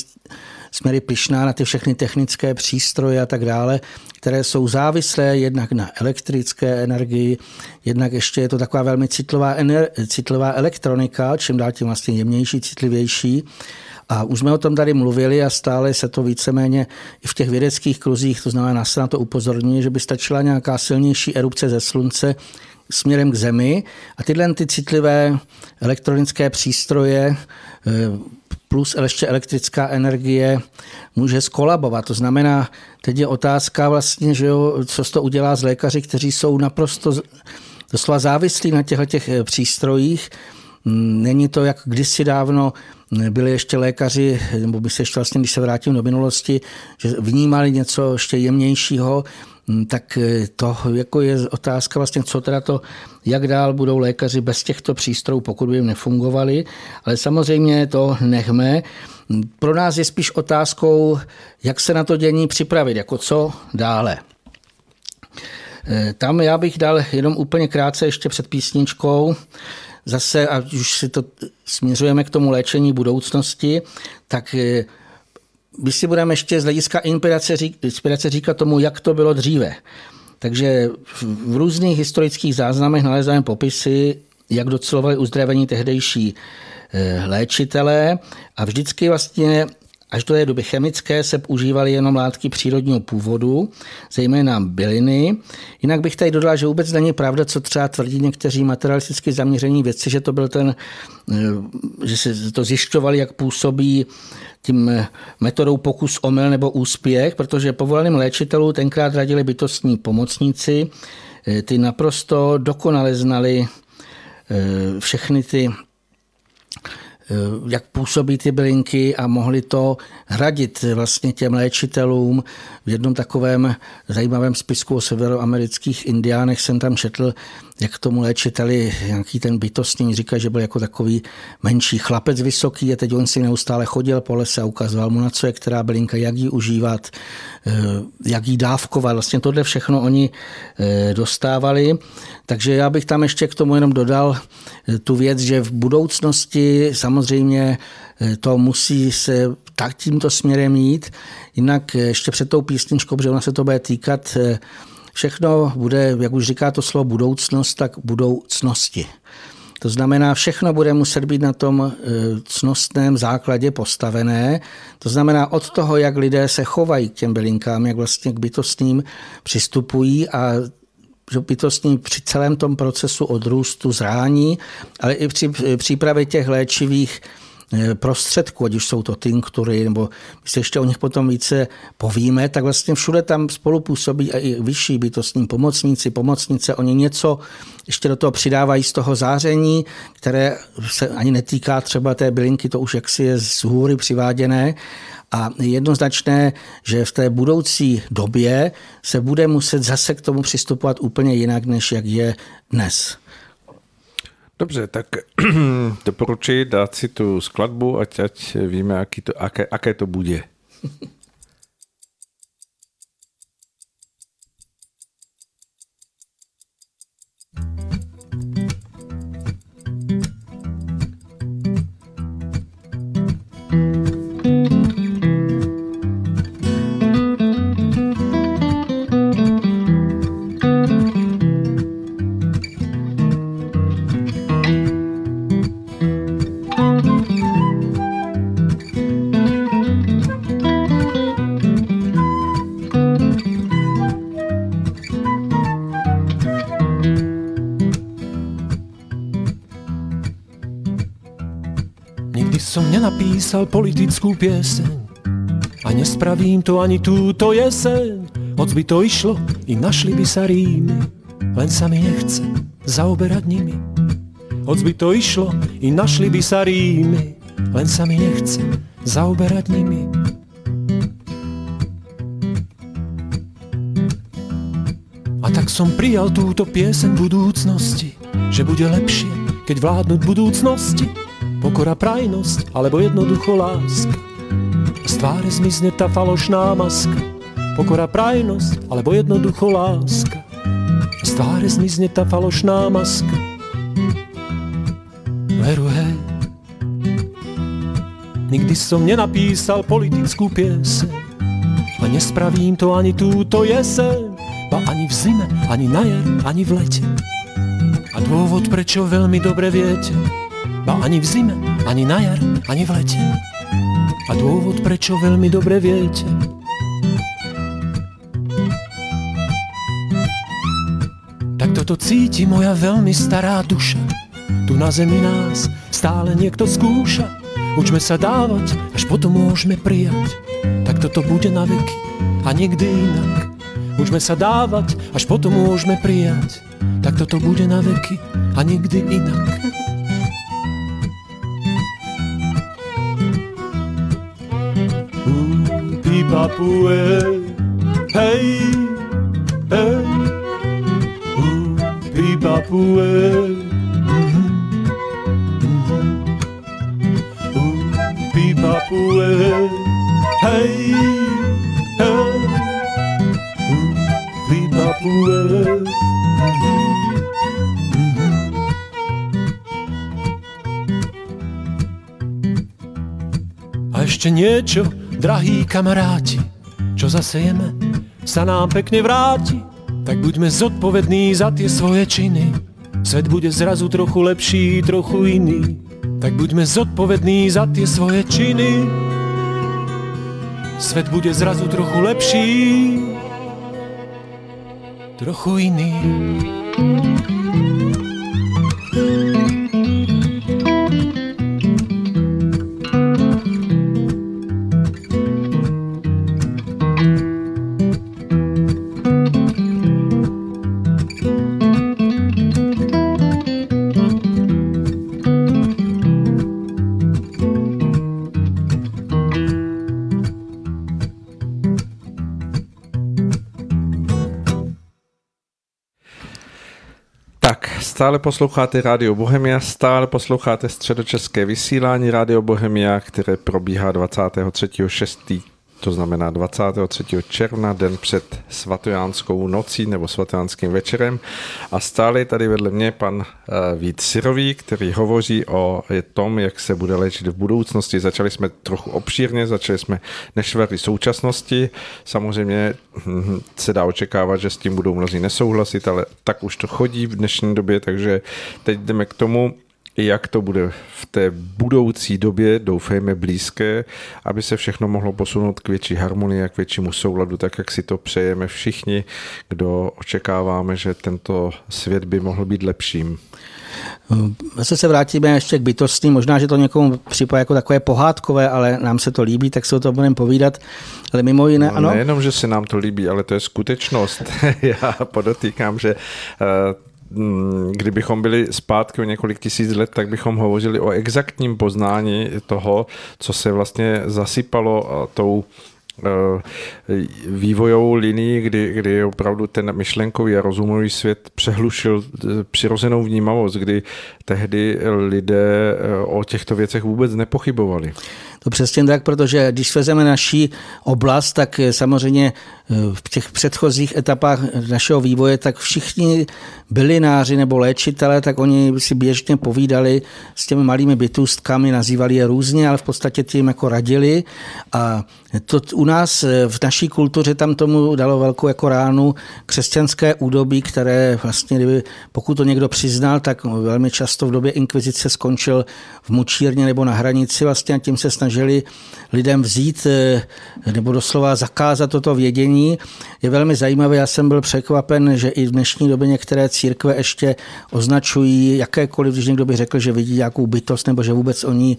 směry pyšná na ty všechny technické přístroje a tak dále, které jsou závislé jednak na elektrické energii, jednak ještě je to taková velmi citlivá, ener- citlivá elektronika, čím dál tím vlastně jemnější, citlivější. A už jsme o tom tady mluvili a stále se to víceméně i v těch vědeckých kruzích, to znamená, se na to upozorňuje, že by stačila nějaká silnější erupce ze slunce směrem k Zemi a tyhle ty citlivé elektronické přístroje eh, plus ještě elektrická energie může skolabovat. To znamená, teď je otázka vlastně, že jo, co to udělá s lékaři, kteří jsou naprosto doslova závislí na těchto těch eh, přístrojích. Mm, není to, jak kdysi dávno byli ještě lékaři, nebo by se ještě vlastně, když se vrátím do minulosti, že vnímali něco ještě jemnějšího, tak eh, to jako je otázka vlastně, co teda to, jak dál budou lékaři bez těchto přístrojů, pokud by jim nefungovali, ale samozřejmě to nechme. Pro nás je spíš otázkou, jak se na to dění připravit, jako co dále. Eh, tam já bych dal jenom úplně krátce ještě před písničkou, zase, a už si to směřujeme k tomu léčení budoucnosti, tak my si budeme ještě z hlediska inspirace, inspirace říkat tomu, jak to bylo dříve. Takže v různých historických záznamech nalezáme popisy, jak docelovali uzdravení tehdejší eh, léčitelé a vždycky vlastně Až do té doby chemické se používaly jenom látky přírodního původu, zejména byliny. Jinak bych tady dodal, že vůbec není pravda, co třeba tvrdí někteří materialisticky zaměření věci, že to byl ten, eh, že se to zjišťovali, jak působí tím metodou pokus omyl nebo úspěch, protože povoleným léčitelům tenkrát radili bytostní pomocníci, eh, ty naprosto dokonale znali eh, všechny ty Eh, jak působí ty bylinky a mohli to hradit vlastně těm léčitelům. V jednom takovém zajímavém spisku o severoamerických indiánech jsem tam četl, jak tomu léčiteli nějaký ten bytostný říká, že byl jako takový menší chlapec vysoký a teď on si neustále chodil po lese a ukazoval mu na co je která bylinka, jak ji užívat, eh, jak ji dávkovat. Vlastně tohle všechno oni eh, dostávali. Takže já bych tam ještě k tomu jenom dodal tu věc, že v budoucnosti samozřejmě eh, to musí se tak tímto směrem jít. Jinak ještě před tou písničkou, protože ona se to bude týkat všechno bude, jak už říká to slovo budoucnost, tak budoucnosti. To znamená, všechno bude muset být na tom e, cnostném základě postavené. To znamená od toho, jak lidé se chovají k těm bylinkám, jak vlastně k bytostním přistupují a že bytostní při celém tom procesu odrůstu zrání, ale i při přípravě těch léčivých prostředků, ať už jsou to tinktury, nebo my se ještě o nich potom více povíme, tak vlastně všude tam spolupůsobí i vyšší bytostní pomocníci, pomocnice, oni něco ještě do toho přidávají z toho záření, které se ani netýká třeba té bylinky, to už jaksi je z hůry přiváděné, a jednoznačné, že v té budoucí době se bude muset zase k tomu přistupovat úplně jinak, než jak je dnes. Dobře, tak *clears throat* doporučuji dát si tu skladbu, ať, ať víme, aký to, aké, aké to bude. Napísal politickú pieseň a nespravím to ani túto jeseň. Moc by to išlo, i našli by sa rímy, len sa mi nechce zaoberať nimi. Hoď by to išlo, i našli by sa rímy, len sa mi nechce zaoberať nimi. A tak som prijal túto pieseň budúcnosti, že bude lepšie, keď vládnuť budúcnosti Pokora, prajnosť, alebo jednoducho láska. Z tváre zmizne tá falošná maska. Pokora, prajnosť, alebo jednoducho láska. Z tváre zmizne tá falošná maska. Veru, hej. Nikdy som nenapísal politickú pieseň a nespravím to ani túto jeseň, ba ani v zime, ani na jar, ani v lete. A dôvod, prečo veľmi dobre viete, Ba ani v zime, ani na jar, ani v lete. A dôvod, prečo veľmi dobre viete. Tak toto cíti moja veľmi stará duša. Tu na zemi nás stále niekto skúša. Učme sa dávať, až potom môžeme prijať. Tak toto bude na veky a nikdy inak. Učme sa dávať, až potom môžeme prijať. Tak toto bude na veky a nikdy inak. Papuły. Hej, hej, upi Papuły. Upi Papuły. Hej, hej, upi Papuły. A jeszcze niecio Drahí kamaráti, čo zasejeme, sa nám pekne vráti, tak buďme zodpovední za tie svoje činy. Svet bude zrazu trochu lepší, trochu iný, tak buďme zodpovední za tie svoje činy. Svet bude zrazu trochu lepší, trochu iný. Stále posloucháte Rádio Bohemia, stále posloucháte středočeské vysílání Rádio Bohemia, které probíhá 23.6. to znamená 23. června, den před svatojánskou nocí nebo svatojánským večerem. A stále tady vedle mě pan eh, Vít Syrový, který hovoří o tom, jak se bude léčit v budoucnosti. Začali jsme trochu obšírně, začali jsme nešvary současnosti. Samozřejmě hm, se dá očekávat, že s tím budou mnozí nesouhlasit, ale tak už to chodí v dnešní době, takže teď jdeme k tomu, jak to bude v té budoucí době, doufejme blízké, aby se všechno mohlo posunout k větší harmonii a k většímu souladu, tak jak si to přejeme všichni, kdo očekáváme, že tento svět by mohl být lepším. Zase se vrátíme ještě k bytostní, možná, že to někomu připadá jako takové pohádkové, ale nám se to líbí, tak se o tom budeme povídat. Ale mimo jiné, no, ano. Nejenom, že se nám to líbí, ale to je skutečnost. *laughs* Já podotýkám, že eh, kdybychom byli zpátky o několik tisíc let, tak bychom hovořili o exaktním poznání toho, co se vlastně zasypalo tou Eh, vývojovou linii, kdy, kdy opravdu ten myšlenkový a rozumový svět přehlušil eh, přirozenou vnímavost, kdy tehdy lidé eh, o těchto věcech vůbec nepochybovali. To přesně tak, protože když vezmeme naší oblast, tak samozřejmě v těch předchozích etapách našeho vývoje, tak všichni bylináři nebo léčitelé, tak oni si běžně povídali s těmi malými bytůstkami, nazývali je různě, ale v podstatě tím jako radili. A to u nás v naší kultuře tam tomu dalo velkou jako ránu křesťanské údobí, které vlastně, kdyby, pokud to někdo přiznal, tak velmi často v době inkvizice skončil v mučírně nebo na hranici vlastně a tím se snažili lidem vzít nebo doslova zakázat toto vědění. Je velmi zajímavé, já jsem byl překvapen, že i v dnešní době některé církve ještě označují jakékoliv, když někdo by řekl, že vidí nějakou bytost nebo že vůbec oni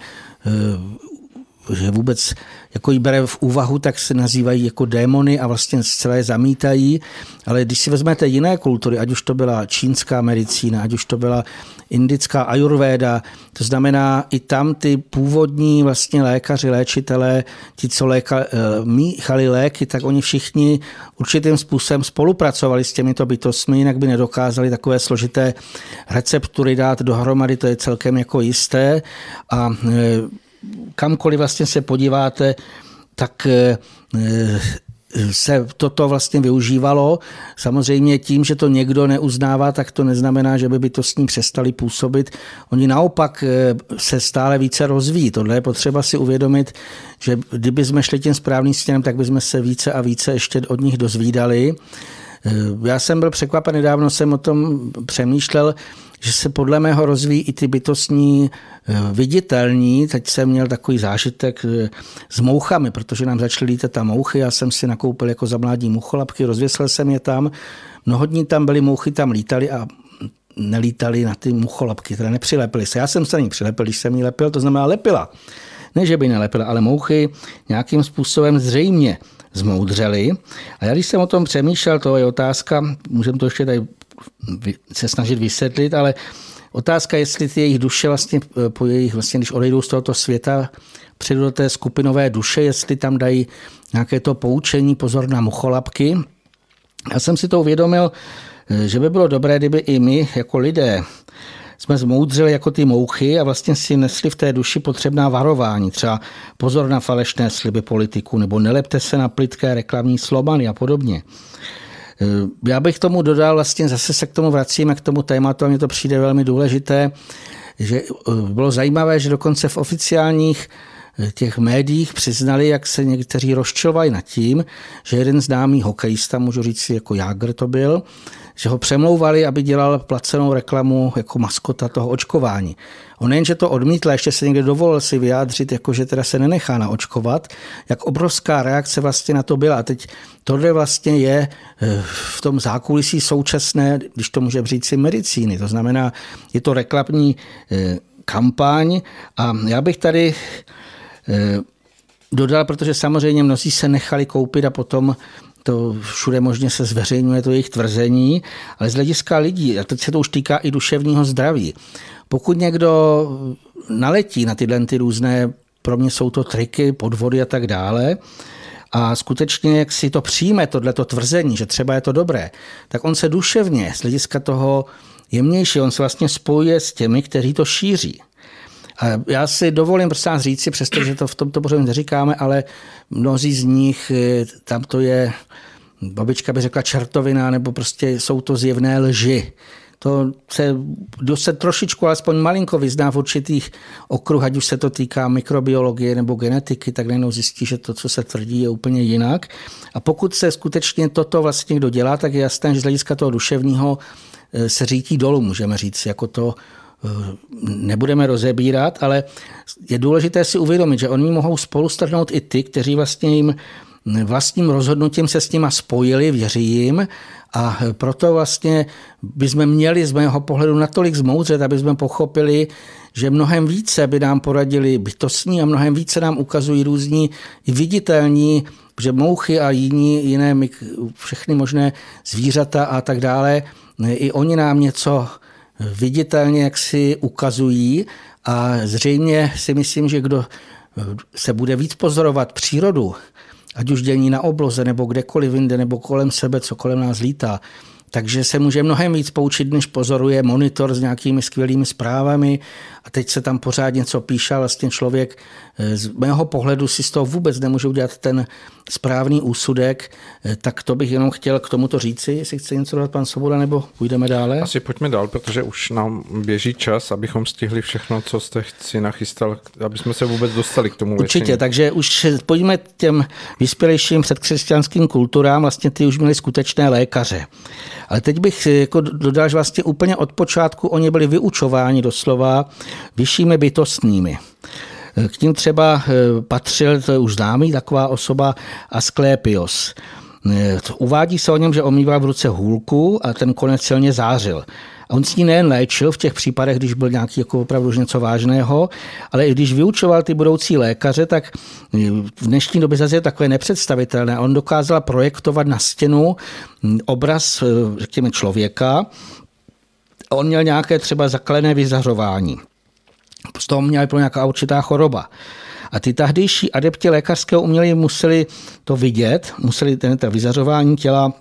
že vůbec jako jí bere v úvahu, tak se nazývají jako démony a vlastně zcela je zamítají. Ale když si vezmete jiné kultury, ať už to byla čínská medicína, ať už to byla indická ajurvéda, to znamená i tam ty původní vlastně lékaři, léčitelé, ti, co léka, eh, míchali léky, tak oni všichni určitým způsobem spolupracovali s těmito bytostmi, jinak by nedokázali takové složité receptury dát dohromady, to je celkem jako jisté. A eh, kamkoliv vlastně se podíváte, tak eh, se toto vlastně využívalo. Samozřejmě tím, že to někdo neuznává, tak to neznamená, že by to s ním přestali působit. Oni naopak eh, se stále více rozvíjí. Tohle je potřeba si uvědomit, že kdyby jsme šli tím správným směrem, tak bychom se více a více ještě od nich dozvídali. Eh, já jsem byl překvapen, nedávno jsem o tom přemýšlel, že se podle mého rozvíjí i ty bytostní eh, viditelní. Teď jsem měl takový zážitek eh, s mouchami, protože nám začaly lítat tam mouchy. Já jsem si nakoupil jako za mládí mucholapky, rozvěsil jsem je tam. Mnoho dní tam byly mouchy, tam lítali a nelítali na ty mucholapky, které nepřilepily se. Já jsem se na ní přilepil, když jsem ji lepil, to znamená lepila. Ne, že by nelepila, ale mouchy nějakým způsobem zřejmě zmoudřely. A já když jsem o tom přemýšlel, to je otázka, můžeme to ještě tady se snažit vysvětlit, ale otázka, jestli ty jejich duše vlastně po jejich, vlastně, když odejdou z tohoto světa, přijdu do té skupinové duše, jestli tam dají nějaké to poučení, pozor na mucholapky. Já jsem si to uvědomil, že by bylo dobré, kdyby i my jako lidé jsme zmoudřili jako ty mouchy a vlastně si nesli v té duši potřebná varování. Třeba pozor na falešné sliby politiku nebo nelepte se na plitké reklamní slobany a podobně. Eh, já bych tomu dodal, vlastně zase se k tomu vracíme, k tomu tématu a mně to přijde velmi důležité, že eh, bylo zajímavé, že dokonce v oficiálních eh, těch médiích přiznali, jak se někteří rozčilovali nad tím, že jeden známý hokejista, můžu říct si, jako Jágr to byl, že ho přemlouvali, aby dělal placenou reklamu jako maskota toho očkování. On nejenže to odmítl, ještě se někde dovolil si vyjádřit, jako že teda se nenechá naočkovat, jak obrovská reakce vlastně na to byla. A teď tohle vlastně je eh, v tom zákulisí současné, když to může říct si medicíny. To znamená, je to reklamní eh, kampaň a já bych tady eh, dodal, protože samozřejmě mnozí se nechali koupit a potom to všude možně se zveřejňuje to jejich tvrzení, ale z hlediska lidí, a teď se to už týká i duševního zdraví, pokud někdo naletí na tyhle ty různé, pro mě jsou to triky, podvody a tak dále, a skutečně, jak si to přijme, tohleto tvrzení, že třeba je to dobré, tak on se duševně z hlediska toho jemnější, on se vlastně spojuje s těmi, kteří to šíří. A já si dovolím prostě nás říci, přestože to v tomto pořadu neříkáme, ale mnozí z nich, eh, tam to je, babička by řekla čertovina, nebo prostě jsou to zjevné lži to se, kdo se trošičku, alespoň malinko vyzná v určitých okruh, ať už se to týká mikrobiologie nebo genetiky, tak najednou zjistí, že to, co se tvrdí, je úplně jinak. A pokud se skutečně toto vlastně někdo dělá, tak je jasné, že z hlediska toho duševního eh, se řítí dolů, můžeme říct, jako to eh, nebudeme rozebírat, ale je důležité si uvědomit, že oni mohou spolu strhnout i ty, kteří vlastně jim vlastním rozhodnutím se s nima spojili, věří jim. A proto vlastně bychom měli z mého pohledu natolik zmoudřet, aby jsme pochopili, že mnohem více by nám poradili bytostní a mnohem více nám ukazují různí viditelní, že mouchy a jiní, jiné, všechny možné zvířata a tak dále, i oni nám něco viditelně jak si ukazují. A zřejmě si myslím, že kdo se bude víc pozorovat přírodu, ať už dění na obloze nebo kdekoliv jinde, nebo kolem sebe, co kolem nás lítá, takže se může mnohem víc poučit, než pozoruje monitor s nějakými skvělými zprávami a teď se tam pořád něco píše a vlastně člověk eh, z mého pohledu si z toho vůbec nemůže udělat ten správný úsudek, eh, tak to bych jenom chtěl k tomuto říci, jestli chce něco dodat pan Svoboda, nebo půjdeme dále. Asi pojďme dál, protože už nám běží čas, abychom stihli všechno, co jste si nachystal, aby jsme se vůbec dostali k tomu Určitě, věcení. takže už pojďme těm vyspělejším předkřesťanským kulturám, vlastně ty už měli skutečné lékaře. Ale teď bych jako dodal, že vlastně úplně od počátku oni byli vyučováni doslova vyššími bytostnými. K ním třeba eh, patřil, to je už známý, taková osoba Asklepios. Eh, uvádí se o něm, že omýval v ruce hůlku a ten konec silně zářil. A on s ní nejen léčil v těch případech, když byl nějaký jako opravdu něco vážného, ale i když vyučoval ty budoucí lékaře, tak v dnešní době zase je takové nepředstavitelné. On dokázal projektovat na stěnu obraz, řekněme, člověka. On měl nějaké třeba zakalené vyzařování. Z toho měl pro nějaká určitá choroba. A ty tahdejší adepti lékařského umění museli to vidět, museli ten, vyzařování těla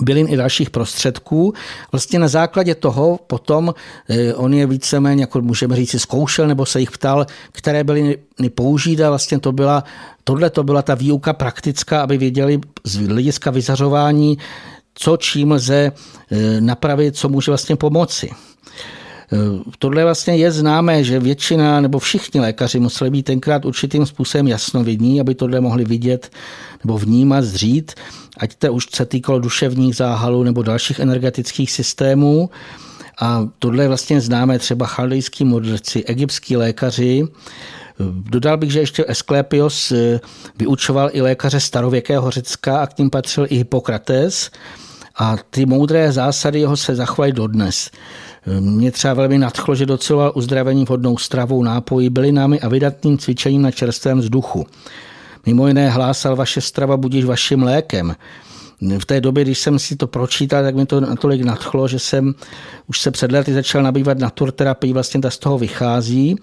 bylin i dalších prostředků. Vlastně na základě toho potom eh, on je víceméně, jako můžeme říct, zkoušel nebo se jich ptal, které byly použít a vlastně to byla, tohle to byla ta výuka praktická, aby věděli z hlediska vyzařování, co čím lze eh, napravit, co může vlastně pomoci. Eh, tohle vlastně je známé, že většina nebo všichni lékaři museli být tenkrát určitým způsobem jasnovidní, aby tohle mohli vidět nebo vnímat, zřít, ať to už se týkalo duševních záhalů nebo dalších energetických systémů. A tohle vlastně známé třeba chaldejský modlci, egyptský lékaři, Dodal bych, že ještě Esklepios eh, vyučoval i lékaře starověkého Řecka a k ním patřil i Hippokrates. A ty moudré zásady jeho se zachovají dodnes. Mě třeba velmi nadchlo, že doceloval uzdravení vhodnou stravou, nápojí, bylinami a vydatným cvičením na čerstvém vzduchu. Mimo jiné hlásal, vaše strava budíš vaším lékem. V té době, když jsem si to pročítal, tak mi to natolik nadchlo, že jsem už se před lety začal nabývat naturterapii, vlastně ta z toho vychází.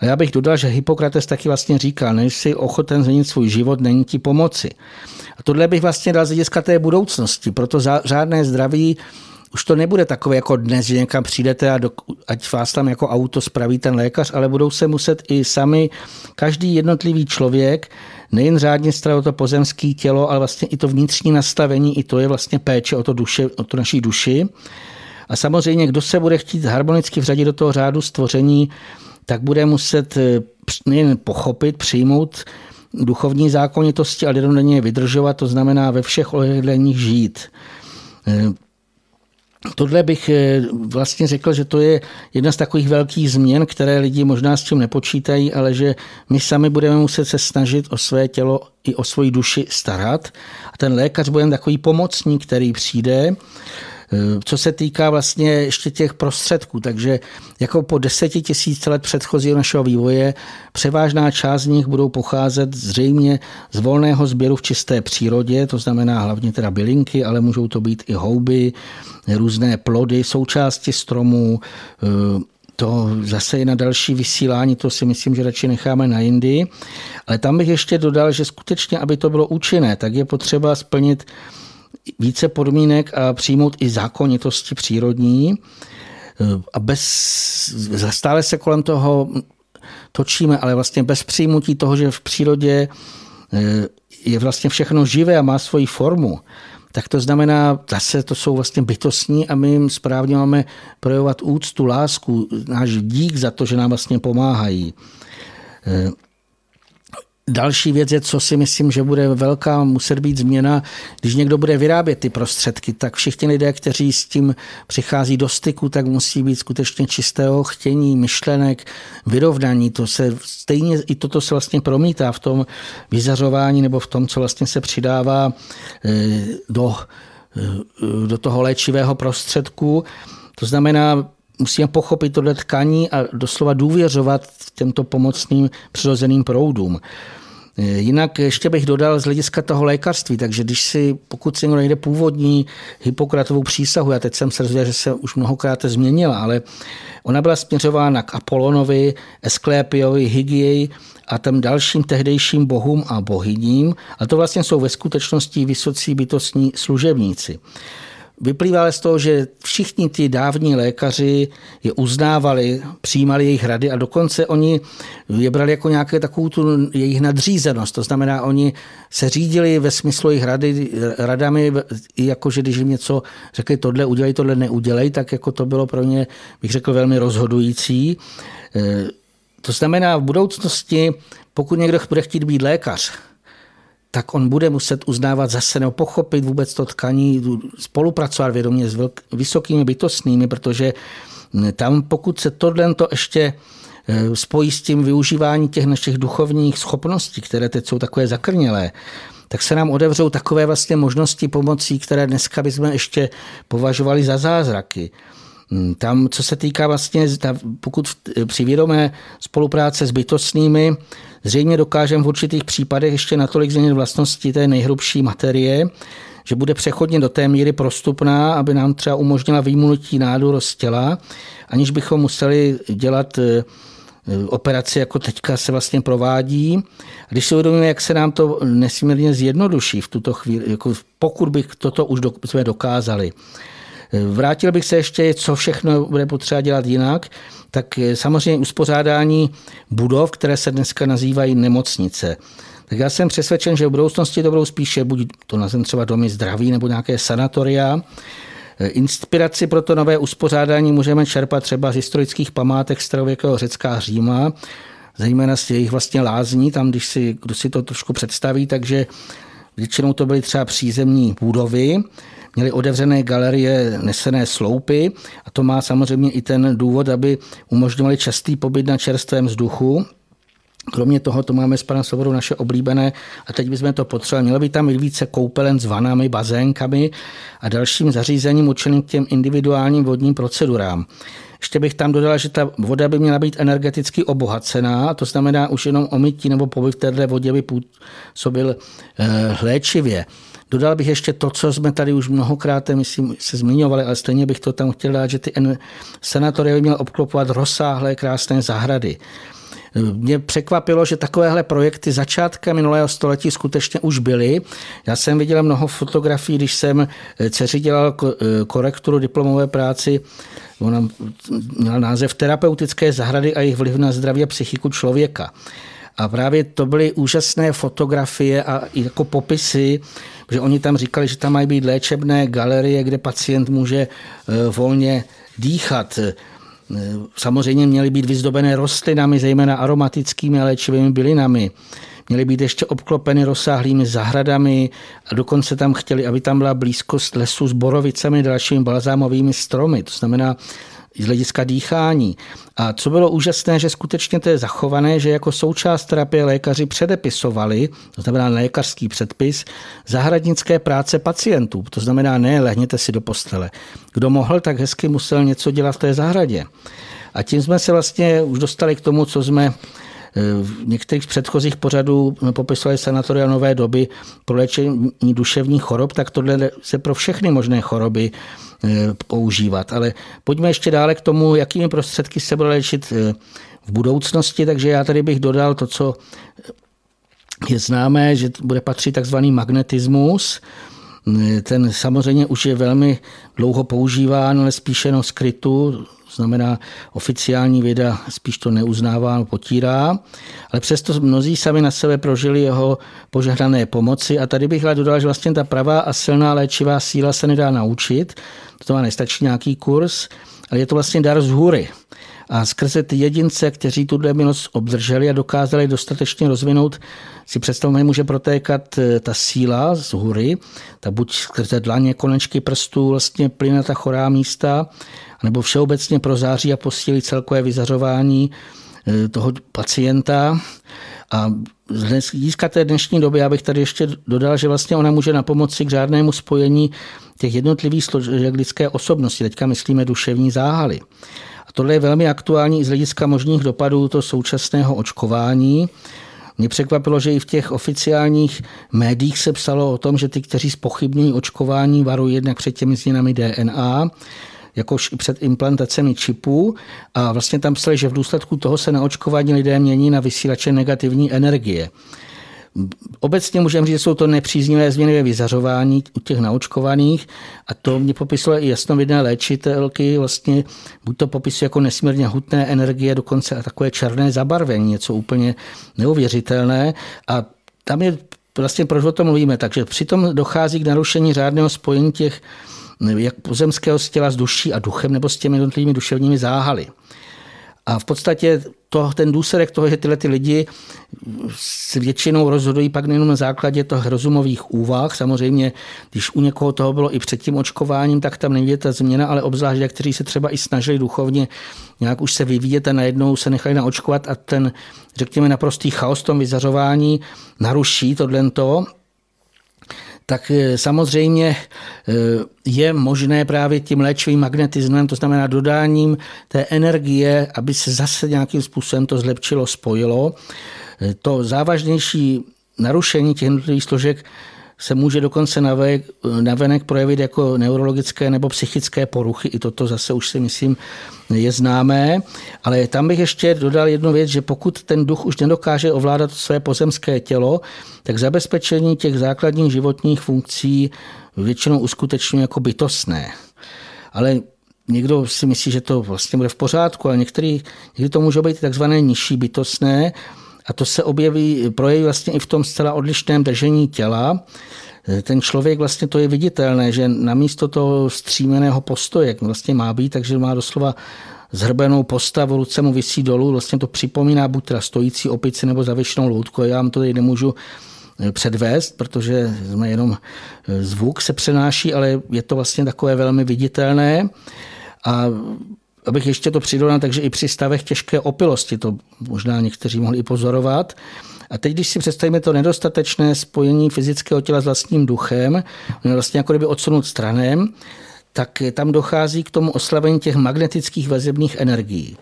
A já bych dodal, že Hippokrates taky vlastně říkal, než si ochoten změnit svůj život, není ti pomoci. A tohle bych vlastně dal z hlediska té budoucnosti, proto řádné zdraví už to nebude takové jako dnes, že někam přijdete a do, ať vás tam jako auto spraví ten lékař, ale budou se muset i sami každý jednotlivý člověk nejen řádně starat o to pozemské tělo, ale vlastně i to vnitřní nastavení, i to je vlastně péče o to, duše, o to naší duši. A samozřejmě, kdo se bude chtít harmonicky vřadit do toho řádu stvoření, tak bude muset eh, nejen pochopit, přijmout duchovní zákonitosti, ale jednodenně vydržovat, to znamená ve všech ohledních žít. Tohle bych eh, vlastně řekl, že to je jedna z takových velkých změn, které lidi možná s tím nepočítají, ale že my sami budeme muset se snažit o své tělo i o svoji duši starat. A ten lékař bude takový pomocník, který přijde co se týká vlastně ještě těch prostředků, takže jako po deseti tisíc let předchozího našeho vývoje převážná část z nich budou pocházet zřejmě z volného sběru v čisté přírodě, to znamená hlavně teda bylinky, ale můžou to být i houby, různé plody, součásti stromů, eh, to zase je na další vysílání, to si myslím, že radši necháme na jindy. Ale tam bych ještě dodal, že skutečně, aby to bylo účinné, tak je potřeba splnit více podmínek a přijmout i zákonitosti přírodní. A bez, stále se kolem toho točíme, ale vlastně bez přijmutí toho, že v přírodě eh, je vlastně všechno živé a má svoji formu, tak to znamená, zase to jsou vlastně bytostní a my jim správně máme projevovat úctu, lásku, náš dík za to, že nám vlastně pomáhají. Další věc je, co si myslím, že bude velká muset být změna, když někdo bude vyrábět ty prostředky, tak všichni lidé, kteří s tím přichází do styku, tak musí být skutečně čistého chtění, myšlenek, vyrovnaní. To se stejně i toto se vlastně promítá v tom vyzařování nebo v tom, co vlastně se přidává eh, do, eh, do toho léčivého prostředku. To znamená, musíme pochopit tohle tkaní a doslova důvěřovat těmto pomocným přirozeným proudům. E, jinak ještě bych dodal z hlediska toho lékařství, takže když si, pokud si někdo najde původní Hippokratovou přísahu, já teď jsem se rozvěděl, že se už mnohokrát změnila, ale ona byla směřována k Apolonovi, Esklepiovi, Hygiei a tam dalším tehdejším bohům a bohyním, a to vlastně jsou ve skutečnosti vysocí bytostní služebníci. Vyplývá z toho, že všichni ti dávní lékaři je uznávali, přijímali jejich rady a dokonce oni je brali jako nějaké takovou tu jejich nadřízenost. To znamená, oni se řídili ve smyslu jejich rady, radami, jako že když jim něco řekli tohle udělej, tohle neudělej, tak jako to bylo pro ně, bych řekl, velmi rozhodující. E, to znamená, v budoucnosti, pokud někdo bude chtít být lékař, tak on bude muset uznávat zase nebo pochopit vůbec to tkaní, spolupracovat vědomě s vysokými bytostnými, protože tam pokud se tohle to ještě e, spojí s tím využívání těch našich duchovních schopností, které teď jsou takové zakrnělé, tak se nám odevřou takové vlastně možnosti pomocí, které dneska bychom ještě považovali za zázraky. Hmm, tam, co se týká vlastně, pokud při vědomé spolupráce s bytostnými, zřejmě dokážeme v určitých případech ještě natolik změnit vlastnosti té nejhrubší materie, že bude přechodně do té míry prostupná, aby nám třeba umožnila výmlutí nádor z těla, aniž bychom museli dělat e, operaci, jako teďka se vlastně provádí. Když si uvědomíme, jak se nám to nesmírně zjednoduší v tuto chvíli, jako pokud bych toto už do, jsme dokázali. Vrátil bych se ještě, co všechno bude potřeba dělat jinak, tak samozřejmě uspořádání budov, které se dneska nazývají nemocnice. Tak já jsem přesvědčen, že v budoucnosti to budou spíše buď to nazvem třeba domy zdraví nebo nějaké sanatoria. Inspiraci pro to nové uspořádání můžeme čerpat třeba z historických památek starověkého Řecka a Říma, zejména z jejich vlastně lázní, tam když si, kdo si to trošku představí, takže většinou to byly třeba přízemní budovy, měli otevřené galerie nesené sloupy a to má samozřejmě i ten důvod, aby umožňovali častý pobyt na čerstvém vzduchu, Kromě toho to máme s panem Svobodou naše oblíbené a teď bychom to potřebovali. Mělo by tam mít více koupelen s vanami, bazénkami a dalším zařízením určeným k těm individuálním vodním procedurám. Ještě bych tam dodala, že ta voda by měla být energeticky obohacená, to znamená už jenom omytí nebo pobyt v této vodě by působil eh, léčivě. Dodal bych ještě to, co jsme tady už mnohokrát, myslím, se zmiňovali, ale stejně bych to tam chtěl dát, že ty senatory by měl obklopovat rozsáhlé krásné zahrady. Mě překvapilo, že takovéhle projekty začátkem minulého století skutečně už byly. Já jsem viděl mnoho fotografií, když jsem dceři dělal korekturu diplomové práci Ona měla název Terapeutické zahrady a jejich vliv na zdraví a psychiku člověka. A právě to byly úžasné fotografie a i jako popisy, že oni tam říkali, že tam mají být léčebné galerie, kde pacient může e, volně dýchat. E, samozřejmě měly být vyzdobené rostlinami, zejména aromatickými a léčivými bylinami. Měly být ještě obklopeny rozsáhlými zahradami a dokonce tam chtěli, aby tam byla blízkost lesu s borovicemi dalšími balzámovými stromy. To znamená, z hlediska dýchání. A co bylo úžasné, že skutečně to je zachované, že jako součást terapie lékaři předepisovali, to znamená lékařský předpis, zahradnické práce pacientů. To znamená, ne, lehněte si do postele. Kdo mohl, tak hezky musel něco dělat v té zahradě. A tím jsme se vlastně už dostali k tomu, co jsme v některých předchozích pořadů popisovali sanatoria nové doby pro léčení duševních chorob, tak tohle se pro všechny možné choroby eh, používat. Ale pojďme ještě dále k tomu, jakými prostředky se bude léčit eh, v budoucnosti, takže já tady bych dodal to, co je známé, že bude patřit takzvaný magnetismus, ten samozřejmě už je velmi dlouho používán, ale spíše no skrytu, znamená, oficiální věda spíš to neuznává, potírá, ale přesto mnozí sami na sebe prožili jeho požehnané pomoci. A tady bych dodal, že vlastně ta pravá a silná léčivá síla se nedá naučit, to má nestačí nějaký kurz, ale je to vlastně dar z hůry. A skrze ty jedince, kteří tu milost obdrželi a dokázali dostatečně rozvinout, si představme, může protékat eh, ta síla z hůry, ta buď skrze dlaně, konečky prstů, vlastně plyne ta chorá místa, nebo všeobecně prozáří a posílí celkové vyzařování eh, toho pacienta. A z hlediska té dnešní doby, já bych tady ještě dodal, že vlastně ona může na pomoci k žádnému spojení těch jednotlivých složek lidské osobnosti. Teďka myslíme duševní záhaly. A tohle je velmi aktuální i z hlediska možných dopadů to současného očkování. Mě překvapilo, že i v těch oficiálních médiích se psalo o tom, že ty, kteří spochybňují očkování, varují jednak před těmi změnami DNA, jakož i před implantacemi čipů a vlastně tam psali, že v důsledku toho se na očkování lidé mění na vysílače negativní energie. Obecně můžeme říct, že jsou to nepříznivé změny ve vyzařování u těch naočkovaných a to mě popisuje i jasnovidné léčitelky, vlastně buď to popisuje jako nesmírně hutné energie, dokonce a takové černé zabarvení, něco úplně neuvěřitelné a tam je vlastně proč o tom mluvíme, takže přitom dochází k narušení řádného spojení těch jak pozemského těla s duší a duchem nebo s těmi jednotlivými duševními záhaly. A v podstatě to, ten důsledek toho, že tyhle ty lidi se většinou rozhodují pak nejenom na základě těch rozumových úvah. Samozřejmě, když u někoho toho bylo i před tím očkováním, tak tam není ta změna, ale obzvlášť, kteří se třeba i snažili duchovně nějak už se vyvíjet a najednou se nechali naočkovat a ten, řekněme, naprostý chaos v tom vyzařování naruší tohle tak eh, samozřejmě eh, je možné právě tím léčivým magnetismem, to znamená dodáním té energie, aby se zase nějakým způsobem to zlepšilo, spojilo. Eh, to závažnější narušení těch jednotlivých složek se může dokonce navenek projevit jako neurologické nebo psychické poruchy. I toto zase už si myslím je známé. Ale tam bych ještě dodal jednu věc, že pokud ten duch už nedokáže ovládat své pozemské tělo, tak zabezpečení těch základních životních funkcí většinou uskutečňuje jako bytostné. Ale někdo si myslí, že to vlastně bude v pořádku, ale některý, někdy to může být takzvané nižší bytostné, a to se objeví, projeví vlastně i v tom zcela odlišném držení těla. Ten člověk vlastně to je viditelné, že namísto toho střímeného postoje, jak vlastně má být, takže má doslova zhrbenou postavu, ruce mu vysí dolů, vlastně to připomíná buď teda stojící opici nebo zavěšenou loutku. Já vám to tady nemůžu eh, předvést, protože jsme jenom eh, zvuk se přenáší, ale je to vlastně takové velmi viditelné. A abych ještě to přidal, takže i při stavech těžké opilosti, to možná někteří mohli i pozorovat. A teď, když si představíme to nedostatečné spojení fyzického těla s vlastním duchem, vlastně jako kdyby odsunut stranem, tak tam dochází k tomu oslavení těch magnetických vazebních energií.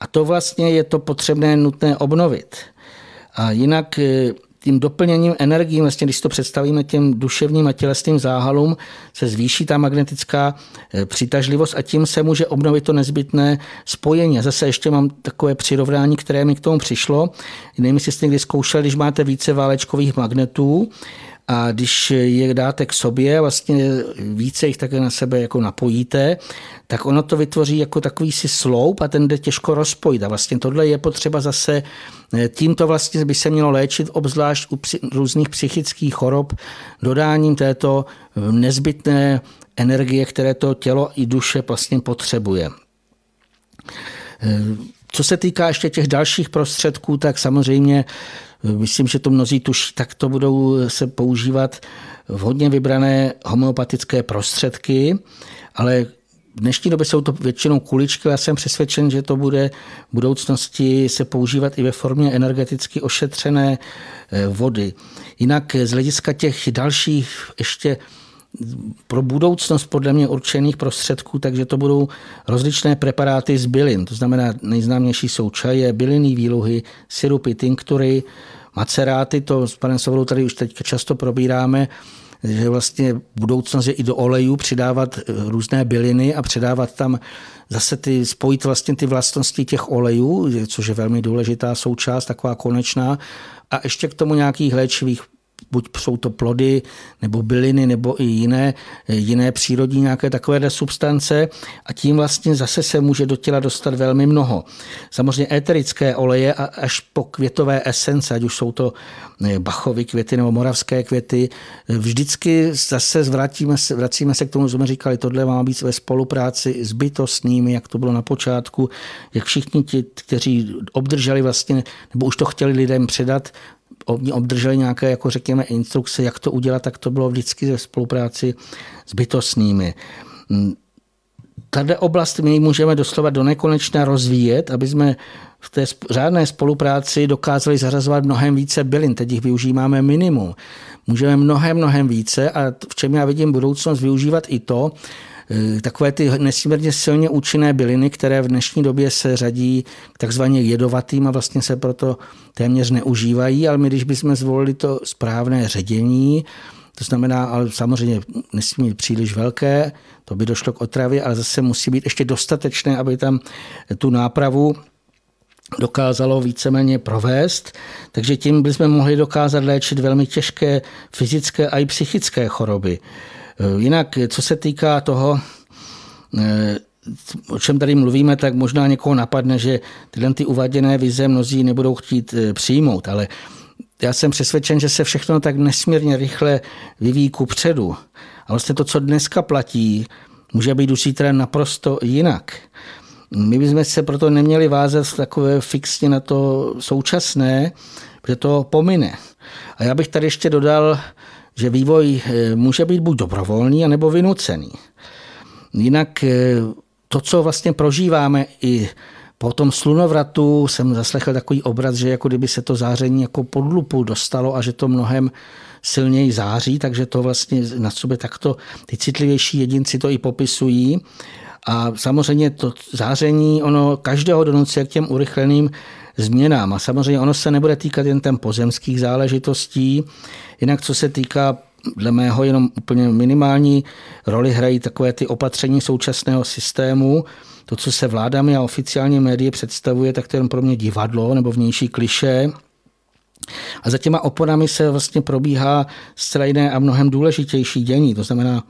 A to vlastně je to potřebné, nutné obnovit. A jinak tím doplněním energií, vlastně když to představíme těm duševním a tělesným záhalům, se zvýší ta magnetická eh, přitažlivost a tím se může obnovit to nezbytné spojení. A zase ještě mám takové přirovnání, které mi k tomu přišlo. Nevím, jestli jste někdy zkoušeli, když máte více válečkových magnetů, a když je dáte k sobě, vlastně více jich také na sebe jako napojíte, tak ono to vytvoří jako takový si sloup a ten jde těžko rozpojit. A vlastně tohle je potřeba zase, eh, tímto vlastně by se mělo léčit, obzvlášť u různých psychických chorob, dodáním této eh, nezbytné energie, které to tělo i duše vlastně potřebuje. Eh, co se týká ještě těch dalších prostředků, tak samozřejmě myslím, že to mnozí tuší, tak to budou se používat vhodně vybrané homeopatické prostředky, ale v dnešní době jsou to většinou kuličky, já jsem přesvědčen, že to bude v budoucnosti se používat i ve formě energeticky ošetřené eh, vody. Jinak z hlediska těch dalších ještě pro budoucnost podle mě určených prostředků, takže to budou rozličné preparáty z bylin. To znamená, nejznámější jsou čaje, bylinné výluhy, syrupy, tinktury, maceráty, to s panem Sovolou tady už teď často probíráme, že vlastně budoucnost je i do olejů přidávat eh, různé byliny a přidávat tam zase ty, spojit vlastně ty vlastnosti těch olejů, což je velmi důležitá součást, taková konečná, a ještě k tomu nějakých léčivých buď jsou to plody, nebo byliny, nebo i jiné, jiné přírodní nějaké takovéhle substance a tím vlastně zase se může do těla dostat velmi mnoho. Samozřejmě éterické oleje až po květové esence, ať už jsou to eh, bachovy květy nebo moravské květy, vždycky zase vrátíme se, vracíme se k tomu, co jsme říkali, tohle má být ve spolupráci s bytostnými, jak to bylo na počátku, jak všichni ti, kteří obdrželi vlastně, nebo už to chtěli lidem předat, oni obdrželi nějaké, jako řekněme, instrukce, jak to udělat, tak to bylo vždycky ve spolupráci s bytostnými. Tady oblast my můžeme doslova do nekonečna rozvíjet, aby jsme v té řádné spolupráci dokázali zařazovat mnohem více bylin. Teď jich využíváme minimum. Můžeme mnohem, mnohem více a v čem já vidím budoucnost využívat i to, takové ty nesmírně silně účinné byliny, které v dnešní době se řadí k takzvaně jedovatým a vlastně se proto téměř neužívají, ale my, když bychom zvolili to správné ředění, to znamená, ale samozřejmě nesmí být příliš velké, to by došlo k otravě, ale zase musí být ještě dostatečné, aby tam tu nápravu dokázalo víceméně provést, takže tím bychom mohli dokázat léčit velmi těžké fyzické a i psychické choroby. Eh, jinak, co se týká toho, eh, o čem tady mluvíme, tak možná někoho napadne, že tyhle ty uvaděné vize mnozí nebudou chtít eh, přijmout, ale já jsem přesvědčen, že se všechno tak nesmírně rychle vyvíjí ku předu. A vlastně to, co dneska platí, může být už zítra naprosto jinak. My bychom se proto neměli vázat takové fixně na to současné, protože to pomine. A já bych tady ještě dodal že vývoj eh, může být buď dobrovolný, anebo vynucený. Jinak eh, to, co vlastně prožíváme i po tom slunovratu jsem zaslechl takový obraz, že jako kdyby se to záření jako pod lupu dostalo a že to mnohem silněji září, takže to vlastně na sobě takto ty citlivější jedinci to i popisují. A samozřejmě to záření, ono každého donocuje k těm urychleným změnám. A samozřejmě ono se nebude týkat jen ten pozemských záležitostí, jinak co se týká dle mého jenom úplně minimální roli hrají takové ty opatření současného systému, to, co se vládami a oficiální médii představuje, tak to je pro mě divadlo nebo vnější kliše. A za těma oponami se vlastně probíhá zcela jiné a mnohem důležitější dění. To znamená,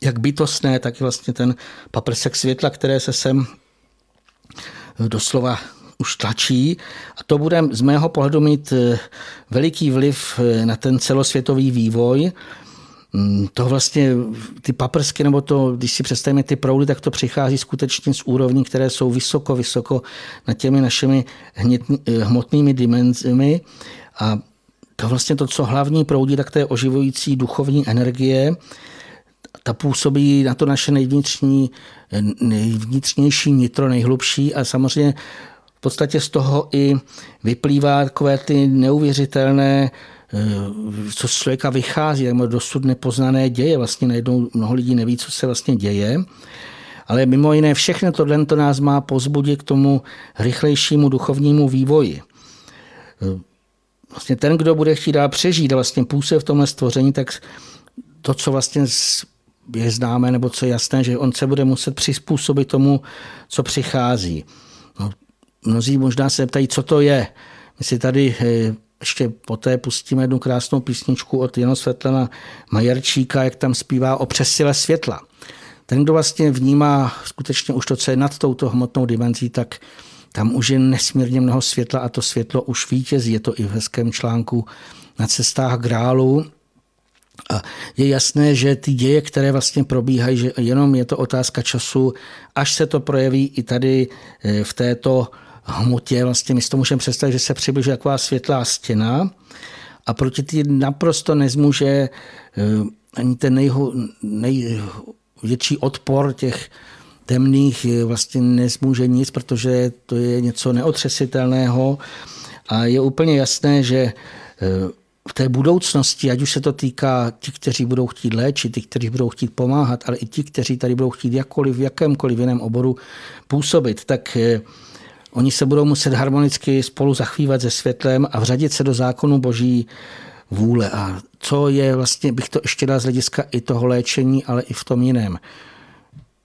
jak bytostné, tak i vlastně ten paprsek světla, které se sem doslova už tlačí a to bude z mého pohledu mít eh, veliký vliv eh, na ten celosvětový vývoj. Mm, to vlastně, ty paprsky, nebo to, když si představíme ty proudy, tak to přichází skutečně z úrovní, které jsou vysoko, vysoko nad těmi našimi eh, hmotnými dimenzemi a to vlastně to, co hlavní proudí, tak to je oživující duchovní energie, ta působí na to naše nejvnitřní, nejvnitřnější nitro, nejhlubší a samozřejmě v podstatě z toho i vyplývá takové ty neuvěřitelné eh, co z člověka vychází, jak dosud nepoznané děje. Vlastně najednou mnoho lidí neví, co se vlastně děje. Ale mimo jiné všechno tohle to nás má pozbudit k tomu rychlejšímu duchovnímu vývoji. Eh, vlastně ten, kdo bude chtít dál přežít vlastně působit v tomhle stvoření, tak to, co vlastně je známé, nebo co je jasné, že on se bude muset přizpůsobit tomu, co přichází. No, mnozí možná se ptají, co to je. My si tady eh, ještě poté pustíme jednu krásnou písničku od Jano Svetlana Majerčíka, jak tam zpívá o přesile světla. Ten, kdo vlastně vnímá skutečně už to, co je nad touto hmotnou dimenzí, tak tam už je nesmírně mnoho světla a to světlo už vítězí. Je to i v hezkém článku na cestách grálu. A je jasné, že ty děje, které vlastně probíhají, že jenom je to otázka času, až se to projeví i tady eh, v této hmotě, vlastně my si to můžeme představit, že se přibližuje taková světlá stěna a proti ty naprosto nezmůže eh, ani ten nejho, největší odpor těch temných eh, vlastně nezmůže nic, protože to je něco neotřesitelného. A je úplně jasné, že eh, v té budoucnosti, ať už se to týká těch, kteří budou chtít léčit, těch, kteří budou chtít pomáhat, ale i ti, kteří tady budou chtít jakkoliv, v jakémkoliv jiném oboru působit, tak Oni se budou muset harmonicky spolu zachvívat se světlem a vřadit se do zákonu boží vůle. A co je vlastně, bych to ještě dal z hlediska i toho léčení, ale i v tom jiném.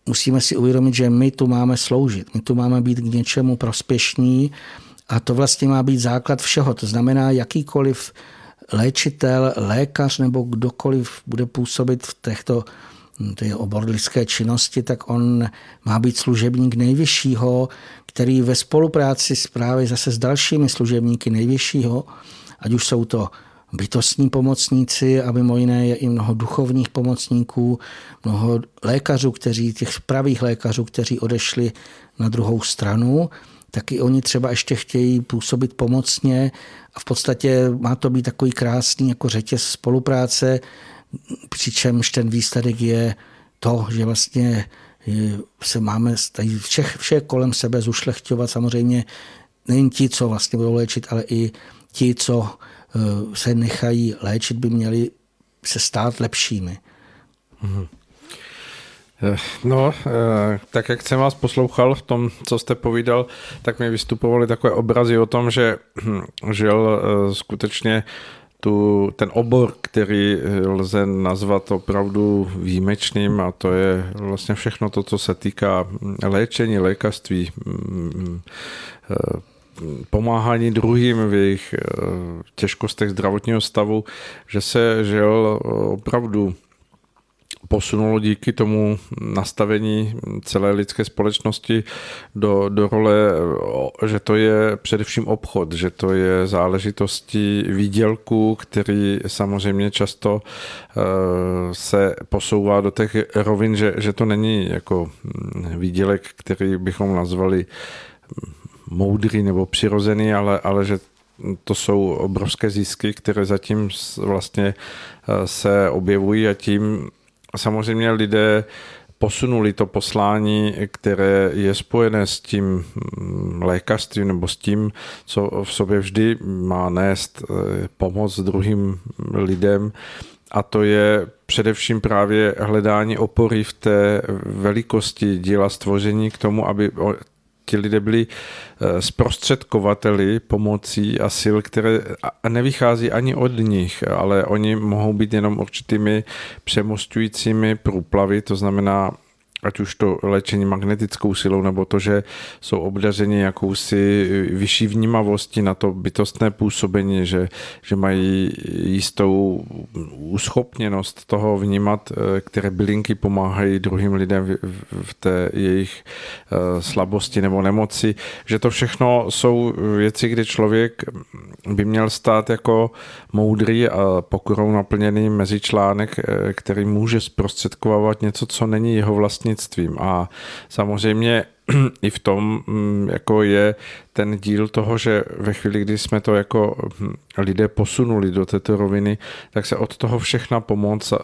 Musíme si uvědomit, že my tu máme sloužit, my tu máme být k něčemu prospěšní a to vlastně má být základ všeho. To znamená, jakýkoliv léčitel, lékař nebo kdokoliv bude působit v těchto ty obor lidské činnosti, tak on má být služebník nejvyššího, který ve spolupráci s právě zase s dalšími služebníky nejvyššího, ať už jsou to bytostní pomocníci a mimo jiné je i mnoho duchovních pomocníků, mnoho lékařů, kteří, těch pravých lékařů, kteří odešli na druhou stranu, taky oni třeba ještě chtějí působit pomocně. A v podstatě má to být takový krásný jako řetěz spolupráce, přičemž ten výsledek je to, že vlastně se máme tady vše, vše kolem sebe zušlechťovat. Samozřejmě nejen ti, co vlastně budou léčit, ale i ti, co eh, se nechají léčit, by měli se stát lepšími. Mm-hmm. No, tak jak jsem vás poslouchal v tom, co jste povídal, tak mi vystupovaly takové obrazy o tom, že hm, žil skutečně tu, ten obor, který lze nazvat opravdu výjimečným a to je vlastně všechno to, co se týká léčení, lékařství, pomáhání druhým v jejich těžkostech zdravotního stavu, že se žil opravdu posunulo díky tomu nastavení celé lidské společnosti do, do role, že to je především obchod, že to je záležitostí výdělku, který samozřejmě často eh, se posouvá do těch rovin, že, že to není jako výdělek, který bychom nazvali moudrý nebo přirozený, ale, ale že to jsou obrovské zisky, které zatím vlastně eh, se objevují a tím samozřejmě lidé posunuli to poslání, které je spojené s tím mm, lékařstvím nebo s tím, co v sobě vždy má nést eh, pomoc druhým lidem. A to je především právě hledání opory v té velikosti díla stvoření k tomu, aby ti lidé byli eh, zprostředkovateli pomocí a sil, které nevychází ani od nich, ale oni mohou být jenom určitými přemostujícími průplavy, to znamená ať už to léčení magnetickou silou, nebo to, že jsou obdařeni jakousi vyšší vnímavosti na to bytostné působení, že, že mají jistou uschopněnost toho vnímat, eh, které bylinky pomáhají druhým lidem v té jejich eh, slabosti nebo nemoci, že to všechno jsou věci, kdy člověk by měl stát jako moudrý a pokorou naplněný mezičlánek, eh, který může zprostředkovávat něco, co není jeho vlastní zdravotnictvím. A samozřejmě *clears throat* i v tom mm, jako je ten díl toho, že ve chvíli, kdy jsme to jako hm, lidé posunuli do této roviny, tak se od toho všechna pomoc eh,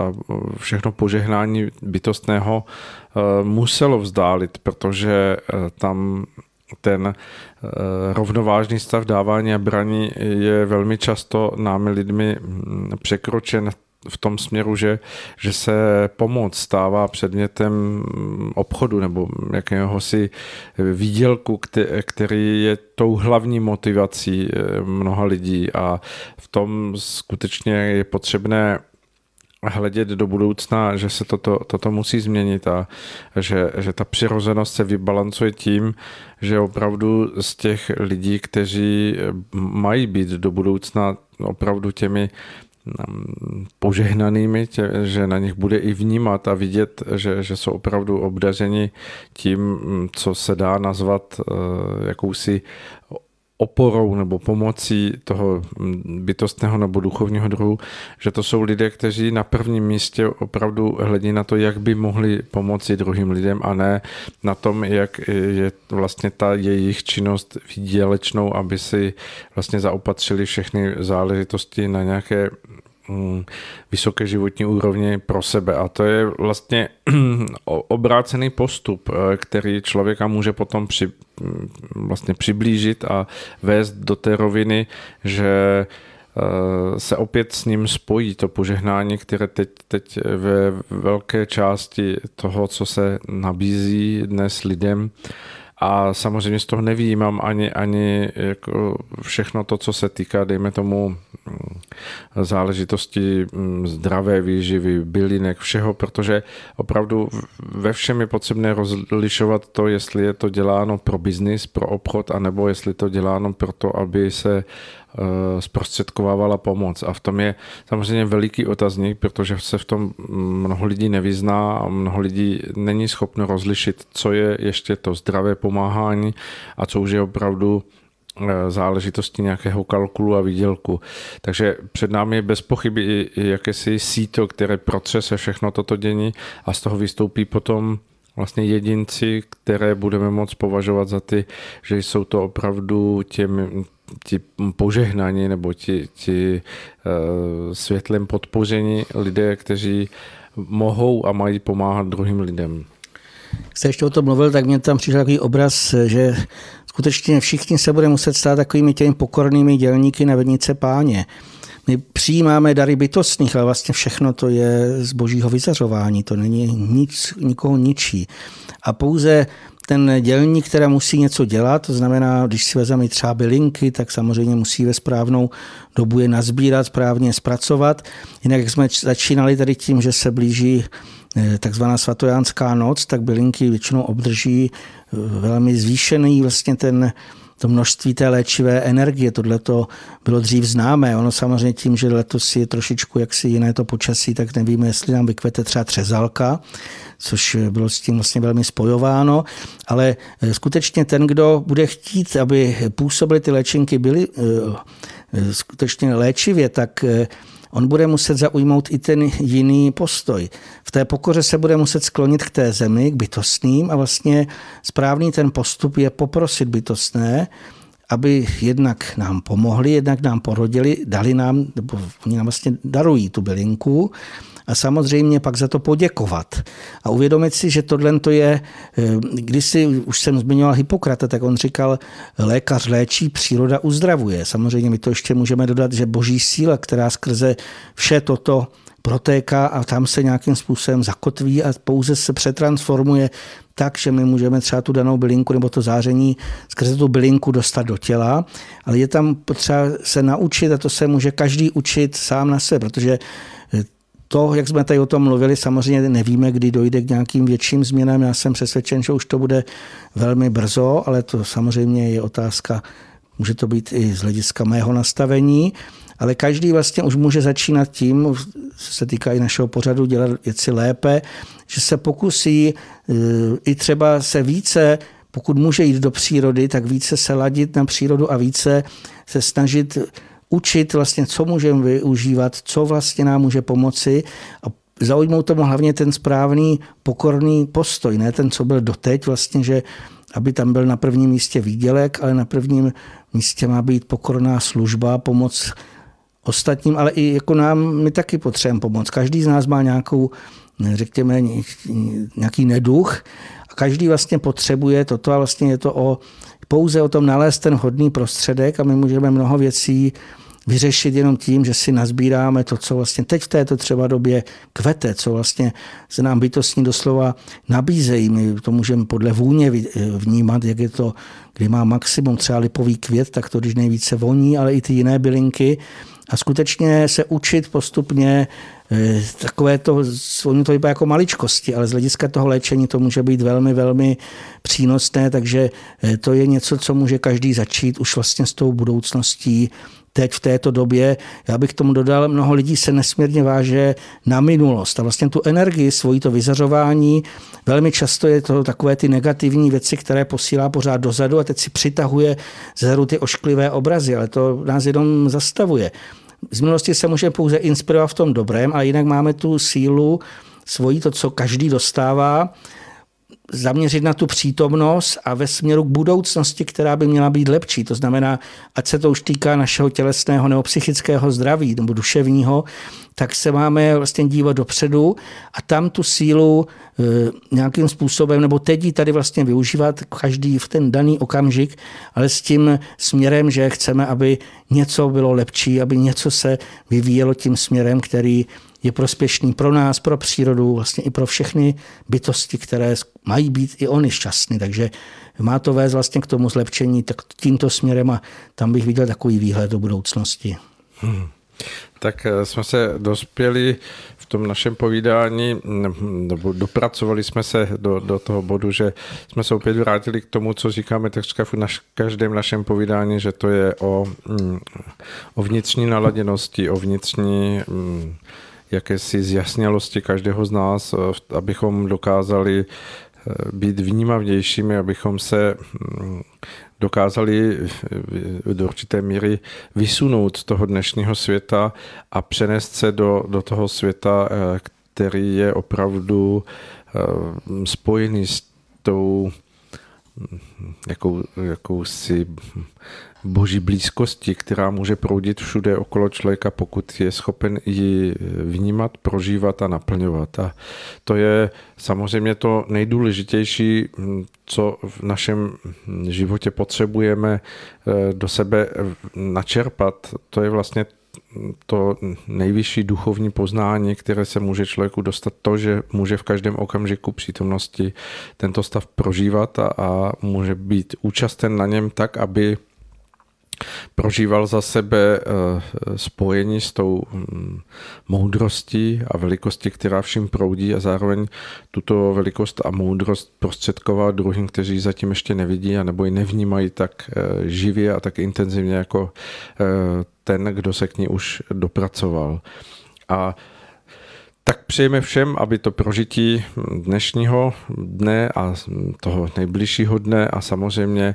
a všechno požehnání bytostného eh, muselo vzdálit, protože eh, tam ten rovnovážný stav dávání a braní je velmi často námi lidmi hm, překročen v tom směru, že, že se pomoc stává předmětem obchodu nebo jakéhosi výdělku, který je tou hlavní motivací eh, mnoha lidí. A v tom skutečně je potřebné hledět do budoucna, že se toto, toto musí změnit a že, že ta přirozenost se vybalancuje tím, že opravdu z těch lidí, kteří mají být do budoucna opravdu těmi požehnanými, tě, že na nich bude i vnímat a vidět, že, že jsou opravdu obdařeni tím, co se dá nazvat uh, jakousi oporou nebo pomocí toho bytostného nebo duchovního druhu, že to jsou lidé, kteří na prvním místě opravdu hledí na to, jak by mohli pomoci druhým lidem a ne na tom, jak je vlastně ta jejich činnost výdělečnou, aby si vlastně zaopatřili všechny záležitosti na nějaké mm, vysoké životní úrovni pro sebe. A to je vlastně *clears throat* obrácený postup, eh, který člověka může potom při, vlastně přiblížit a vést do té roviny, že eh, se opět s ním spojí to požehnání, které teď, teď ve velké části toho, co se nabízí dnes lidem, a samozřejmě z toho nevýjímám ani, ani jako všechno to, co se týká, dejme tomu, záležitosti mm, zdravé výživy, bylinek, všeho, protože opravdu ve všem je potřebné rozlišovat to, jestli je to děláno pro biznis, pro obchod, anebo jestli to děláno pro to, aby se zprostředkovávala pomoc. A v tom je samozřejmě veliký otazník, protože se v tom mnoho lidí nevyzná a mnoho lidí není schopno rozlišit, co je ještě to zdravé pomáhání a co už je opravdu eh, záležitosti nějakého kalkulu a výdělku. Takže před námi je bez pochyby i jakési síto, které protřese všechno toto dění a z toho vystoupí potom vlastně jedinci, které budeme moct považovat za ty, že jsou to opravdu těm, ti požehnaní nebo ti, ti uh, světlem podpoření lidé, kteří mohou a mají pomáhat druhým lidem. Jste ještě o tom mluvil, tak mě tam přišel takový obraz, že skutečně všichni se bude muset stát takovými těmi pokornými dělníky na vednice páně. My přijímáme dary bytostných, ale vlastně všechno to je z božího vyzařování, to není nic, nikoho ničí. A pouze ten dělník, která musí něco dělat, to znamená, když si vezeme třeba bylinky, tak samozřejmě musí ve správnou dobu je nazbírat, správně zpracovat. Jinak jak jsme začínali tady tím, že se blíží eh, takzvaná svatojánská noc, tak bylinky většinou obdrží eh, velmi zvýšený vlastně ten to množství té léčivé energie. Tohle to bylo dřív známé. Ono samozřejmě tím, že letos je trošičku jaksi jiné to počasí, tak nevíme, jestli nám vykvete třeba třezalka, což bylo s tím vlastně velmi spojováno, ale eh, skutečně ten, kdo bude chtít, aby působily ty léčinky byly eh, eh, skutečně léčivě, tak on bude muset zaujmout i ten jiný postoj. V té pokoře se bude muset sklonit k té zemi, k bytostným a vlastně správný ten postup je poprosit bytostné, aby jednak nám pomohli, jednak nám porodili, dali nám, nebo oni nám vlastně darují tu bylinku, a samozřejmě pak za to poděkovat. A uvědomit si, že tohle to je, eh, když si už jsem zmiňoval Hippokrata, tak on říkal, lékař léčí, příroda uzdravuje. Samozřejmě my to ještě můžeme dodat, že boží síla, která skrze vše toto protéká a tam se nějakým způsobem zakotví a pouze se přetransformuje tak, že my můžeme třeba tu danou bylinku nebo to záření skrze tu bylinku dostat do těla, ale je tam potřeba se naučit a to se může každý učit sám na sebe, protože to, jak jsme tady o tom mluvili, samozřejmě nevíme, kdy dojde k nějakým větším změnám. Já jsem přesvědčen, že už to bude velmi brzo, ale to samozřejmě je otázka, může to být i z hlediska mého nastavení, ale každý vlastně už může začínat tím, co se týká i našeho pořadu, dělat věci lépe, že se pokusí e, i třeba se více pokud může jít do přírody, tak více se ladit na přírodu a více se snažit učit vlastně, co můžeme využívat, co vlastně nám může pomoci a zaujmout tomu hlavně ten správný pokorný postoj, ne ten, co byl doteď vlastně, že aby tam byl na prvním místě výdělek, ale na prvním místě má být pokorná služba, pomoc ostatním, ale i jako nám, my taky potřebujeme pomoc. Každý z nás má nějakou, řekněme, nějaký neduch každý vlastně potřebuje toto a vlastně je to o, pouze o tom nalézt ten hodný prostředek a my můžeme mnoho věcí vyřešit jenom tím, že si nazbíráme to, co vlastně teď v této třeba době kvete, co vlastně se nám bytostní doslova nabízejí. My to můžeme podle vůně vnímat, jak je to, kdy má maximum třeba lipový květ, tak to když nejvíce voní, ale i ty jiné bylinky. A skutečně se učit postupně takové to, oni to vypadá jako maličkosti, ale z hlediska toho léčení to může být velmi, velmi přínosné, takže eh, to je něco, co může každý začít už vlastně s tou budoucností teď v této době, já bych tomu dodal, mnoho lidí se nesmírně váže na minulost a vlastně tu energii, svojí to vyzařování, velmi často je to takové ty negativní věci, které posílá pořád dozadu a teď si přitahuje zezadu ty ošklivé obrazy, ale to nás jenom zastavuje. Z minulosti se může pouze inspirovat v tom dobrém, a jinak máme tu sílu svojí, to, co každý dostává, zaměřit na tu přítomnost a ve směru k budoucnosti, která by měla být lepší. To znamená, ať se to už týká našeho tělesného nebo psychického zdraví nebo duševního, tak se máme vlastně dívat dopředu a tam tu sílu e, nějakým způsobem, nebo teď ji tady vlastně využívat každý v ten daný okamžik, ale s tím směrem, že chceme, aby něco bylo lepší, aby něco se vyvíjelo tím směrem, který je prospěšný pro nás, pro přírodu, vlastně i pro všechny bytosti, které mají být i oni šťastní. Takže má to vést vlastně k tomu zlepšení tak tímto směrem a tam bych viděl takový výhled do budoucnosti. Hmm. Tak eh, jsme se dospěli v tom našem povídání, dopracovali jsme se do, do toho bodu, že jsme se opět vrátili k tomu, co říkáme takřka v naš, každém našem povídání, že to je o, mm, o vnitřní naladěnosti, o vnitřní mm, jakési zjasnělosti každého z nás, eh, abychom dokázali eh, být vnímavnějšími, abychom se mm, dokázali do určité míry vysunout z toho dnešního světa a přenést se do, do toho světa, eh, který je opravdu spojený s tou jakou, jakousi boží blízkosti, která může proudit všude okolo člověka, pokud je schopen ji vnímat, prožívat a naplňovat. A to je samozřejmě to nejdůležitější, co v našem životě potřebujeme eh, do sebe načerpat. To je vlastně to nejvyšší duchovní poznání, které se může člověku dostat, to, že může v každém okamžiku přítomnosti tento stav prožívat a, a může být účasten na něm tak, aby prožíval za sebe eh, spojení s tou mm, moudrostí a velikostí, která vším proudí a zároveň tuto velikost a moudrost prostředkoval druhým, kteří zatím ještě nevidí a nebo ji nevnímají tak eh, živě a tak intenzivně jako eh, ten, kdo se k ní už dopracoval. A tak přejeme všem, aby to prožití dnešního dne a toho nejbližšího dne a samozřejmě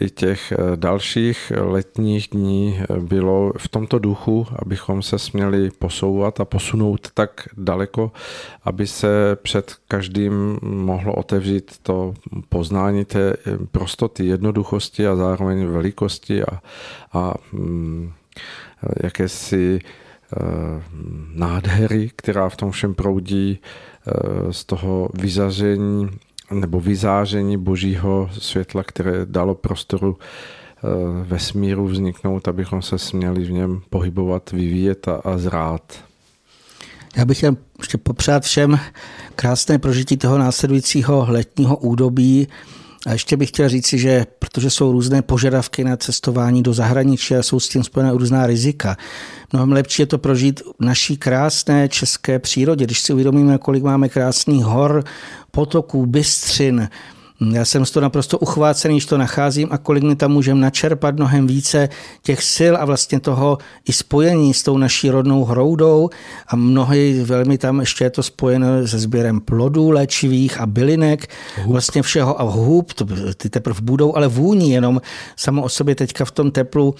i těch dalších letních dní bylo v tomto duchu, abychom se směli posouvat a posunout tak daleko, aby se před každým mohlo otevřít to poznání té prostoty, jednoduchosti a zároveň velikosti a, a mm, jakési Eh, nádhery, která v tom všem proudí eh, z toho vyzaření nebo vyzáření božího světla, které dalo prostoru eh, vesmíru vzniknout, abychom se směli v něm pohybovat, vyvíjet a, a zrát. Já bych chtěl ještě popřát všem krásné prožití toho následujícího letního údobí, a ještě bych chtěl říci, že protože jsou různé požadavky na cestování do zahraničí a jsou s tím spojené různá rizika, mnohem lepší je to prožít v naší krásné české přírodě. Když si uvědomíme, kolik máme krásných hor, potoků, bystřin, já jsem z toho naprosto uchvácený, když to nacházím a kolik mi tam můžeme načerpat mnohem více těch sil a vlastně toho i spojení s tou naší rodnou hroudou. A mnohy velmi tam ještě je to spojeno se sběrem plodů léčivých a bylinek, hub. vlastně všeho. A hub, to, ty teprve budou, ale vůní jenom samo o sobě teďka v tom teplu,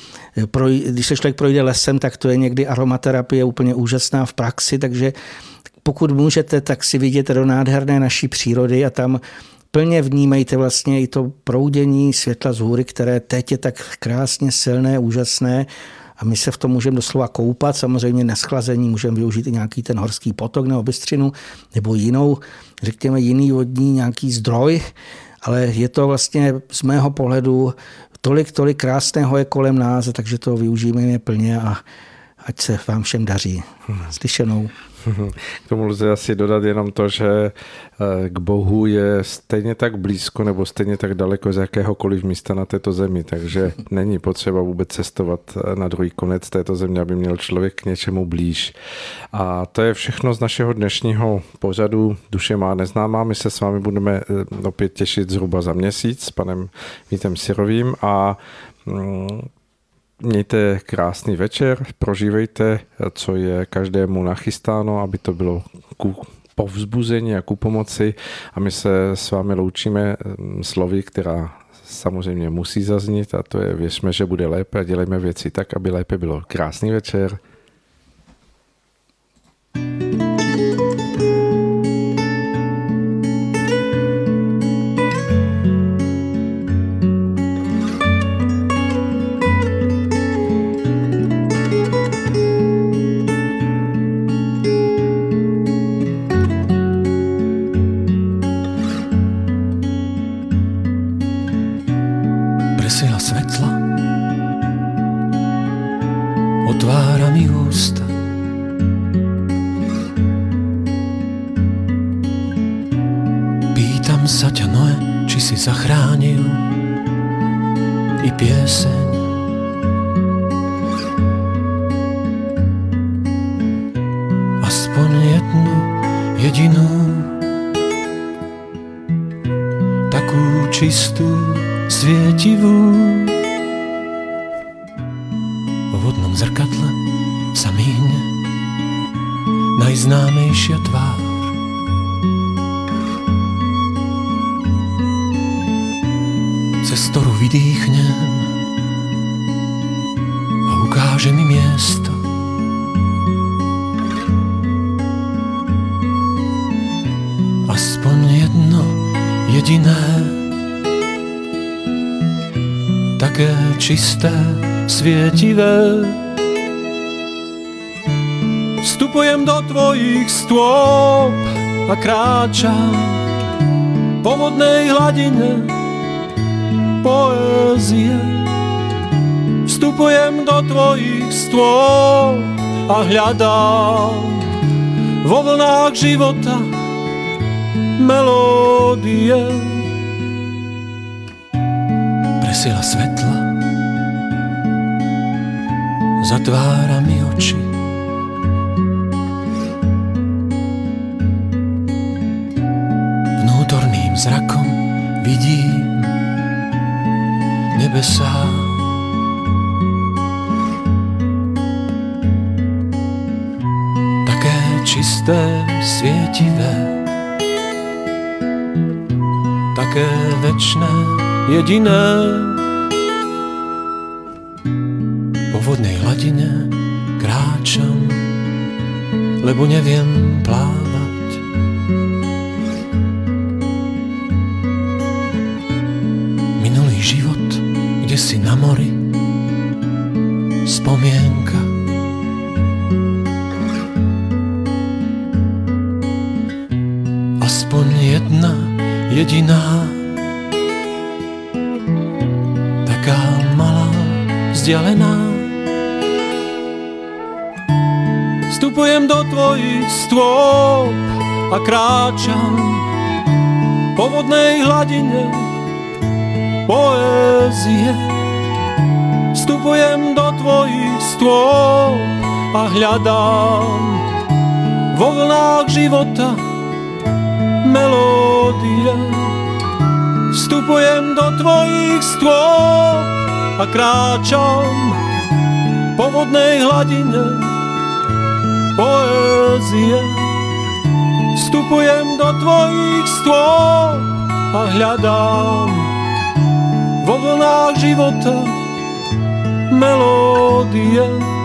když se člověk projde lesem, tak to je někdy aromaterapie úplně úžasná v praxi, takže pokud můžete, tak si vidět do nádherné naší přírody a tam plně vnímejte vlastně i to proudění světla z hůry, které teď je tak krásně silné, úžasné a my se v tom můžeme doslova koupat, samozřejmě neschlazení, můžeme využít i nějaký ten horský potok nebo bystřinu nebo jinou, řekněme jiný vodní nějaký zdroj, ale je to vlastně z mého pohledu tolik, tolik krásného je kolem nás, takže to využijeme plně a ať se vám všem daří. Slyšenou. K tomu lze asi dodat jenom to, že eh, k Bohu je stejně tak blízko nebo stejně tak daleko z jakéhokoliv místa na této zemi, takže *laughs* není potřeba vůbec cestovat eh, na druhý konec této země, aby měl člověk k něčemu blíž. A to je všechno z našeho dnešního pořadu Duše má neznámá. My se s vámi budeme eh, opět těšit zhruba za měsíc s panem Vítem Sirovým a mm, Mějte krásný večer, prožívejte, co je každému nachystáno, aby to bylo ku povzbuzení a ku pomoci. A my se s vámi loučíme mm, slovy, která samozřejmě musí zaznít a to je věřme, že bude lépe a dělejme věci tak, aby lépe bylo. Krásný večer. jedinú, svietivé. Vstupujem do tvojich stôp a kráčam po vodnej hladine poézie. Vstupujem do tvojich stôp a hľadám vo vlnách života melódie. Nebesá. Také čisté, svietivé, také večné, jediné. Po vodnej hladine kráčam, lebo neviem jediná, taká malá, vzdialená. Vstupujem do tvojich stôp a kráčam po vodnej hladine poézie. Vstupujem do tvojich stôp a hľadám vo vlnách života melódie. Vstupujem do tvojich stôp a kráčam po vodnej hladine poézie. Vstupujem do tvojich stôp a hľadám vo vlnách života melódie.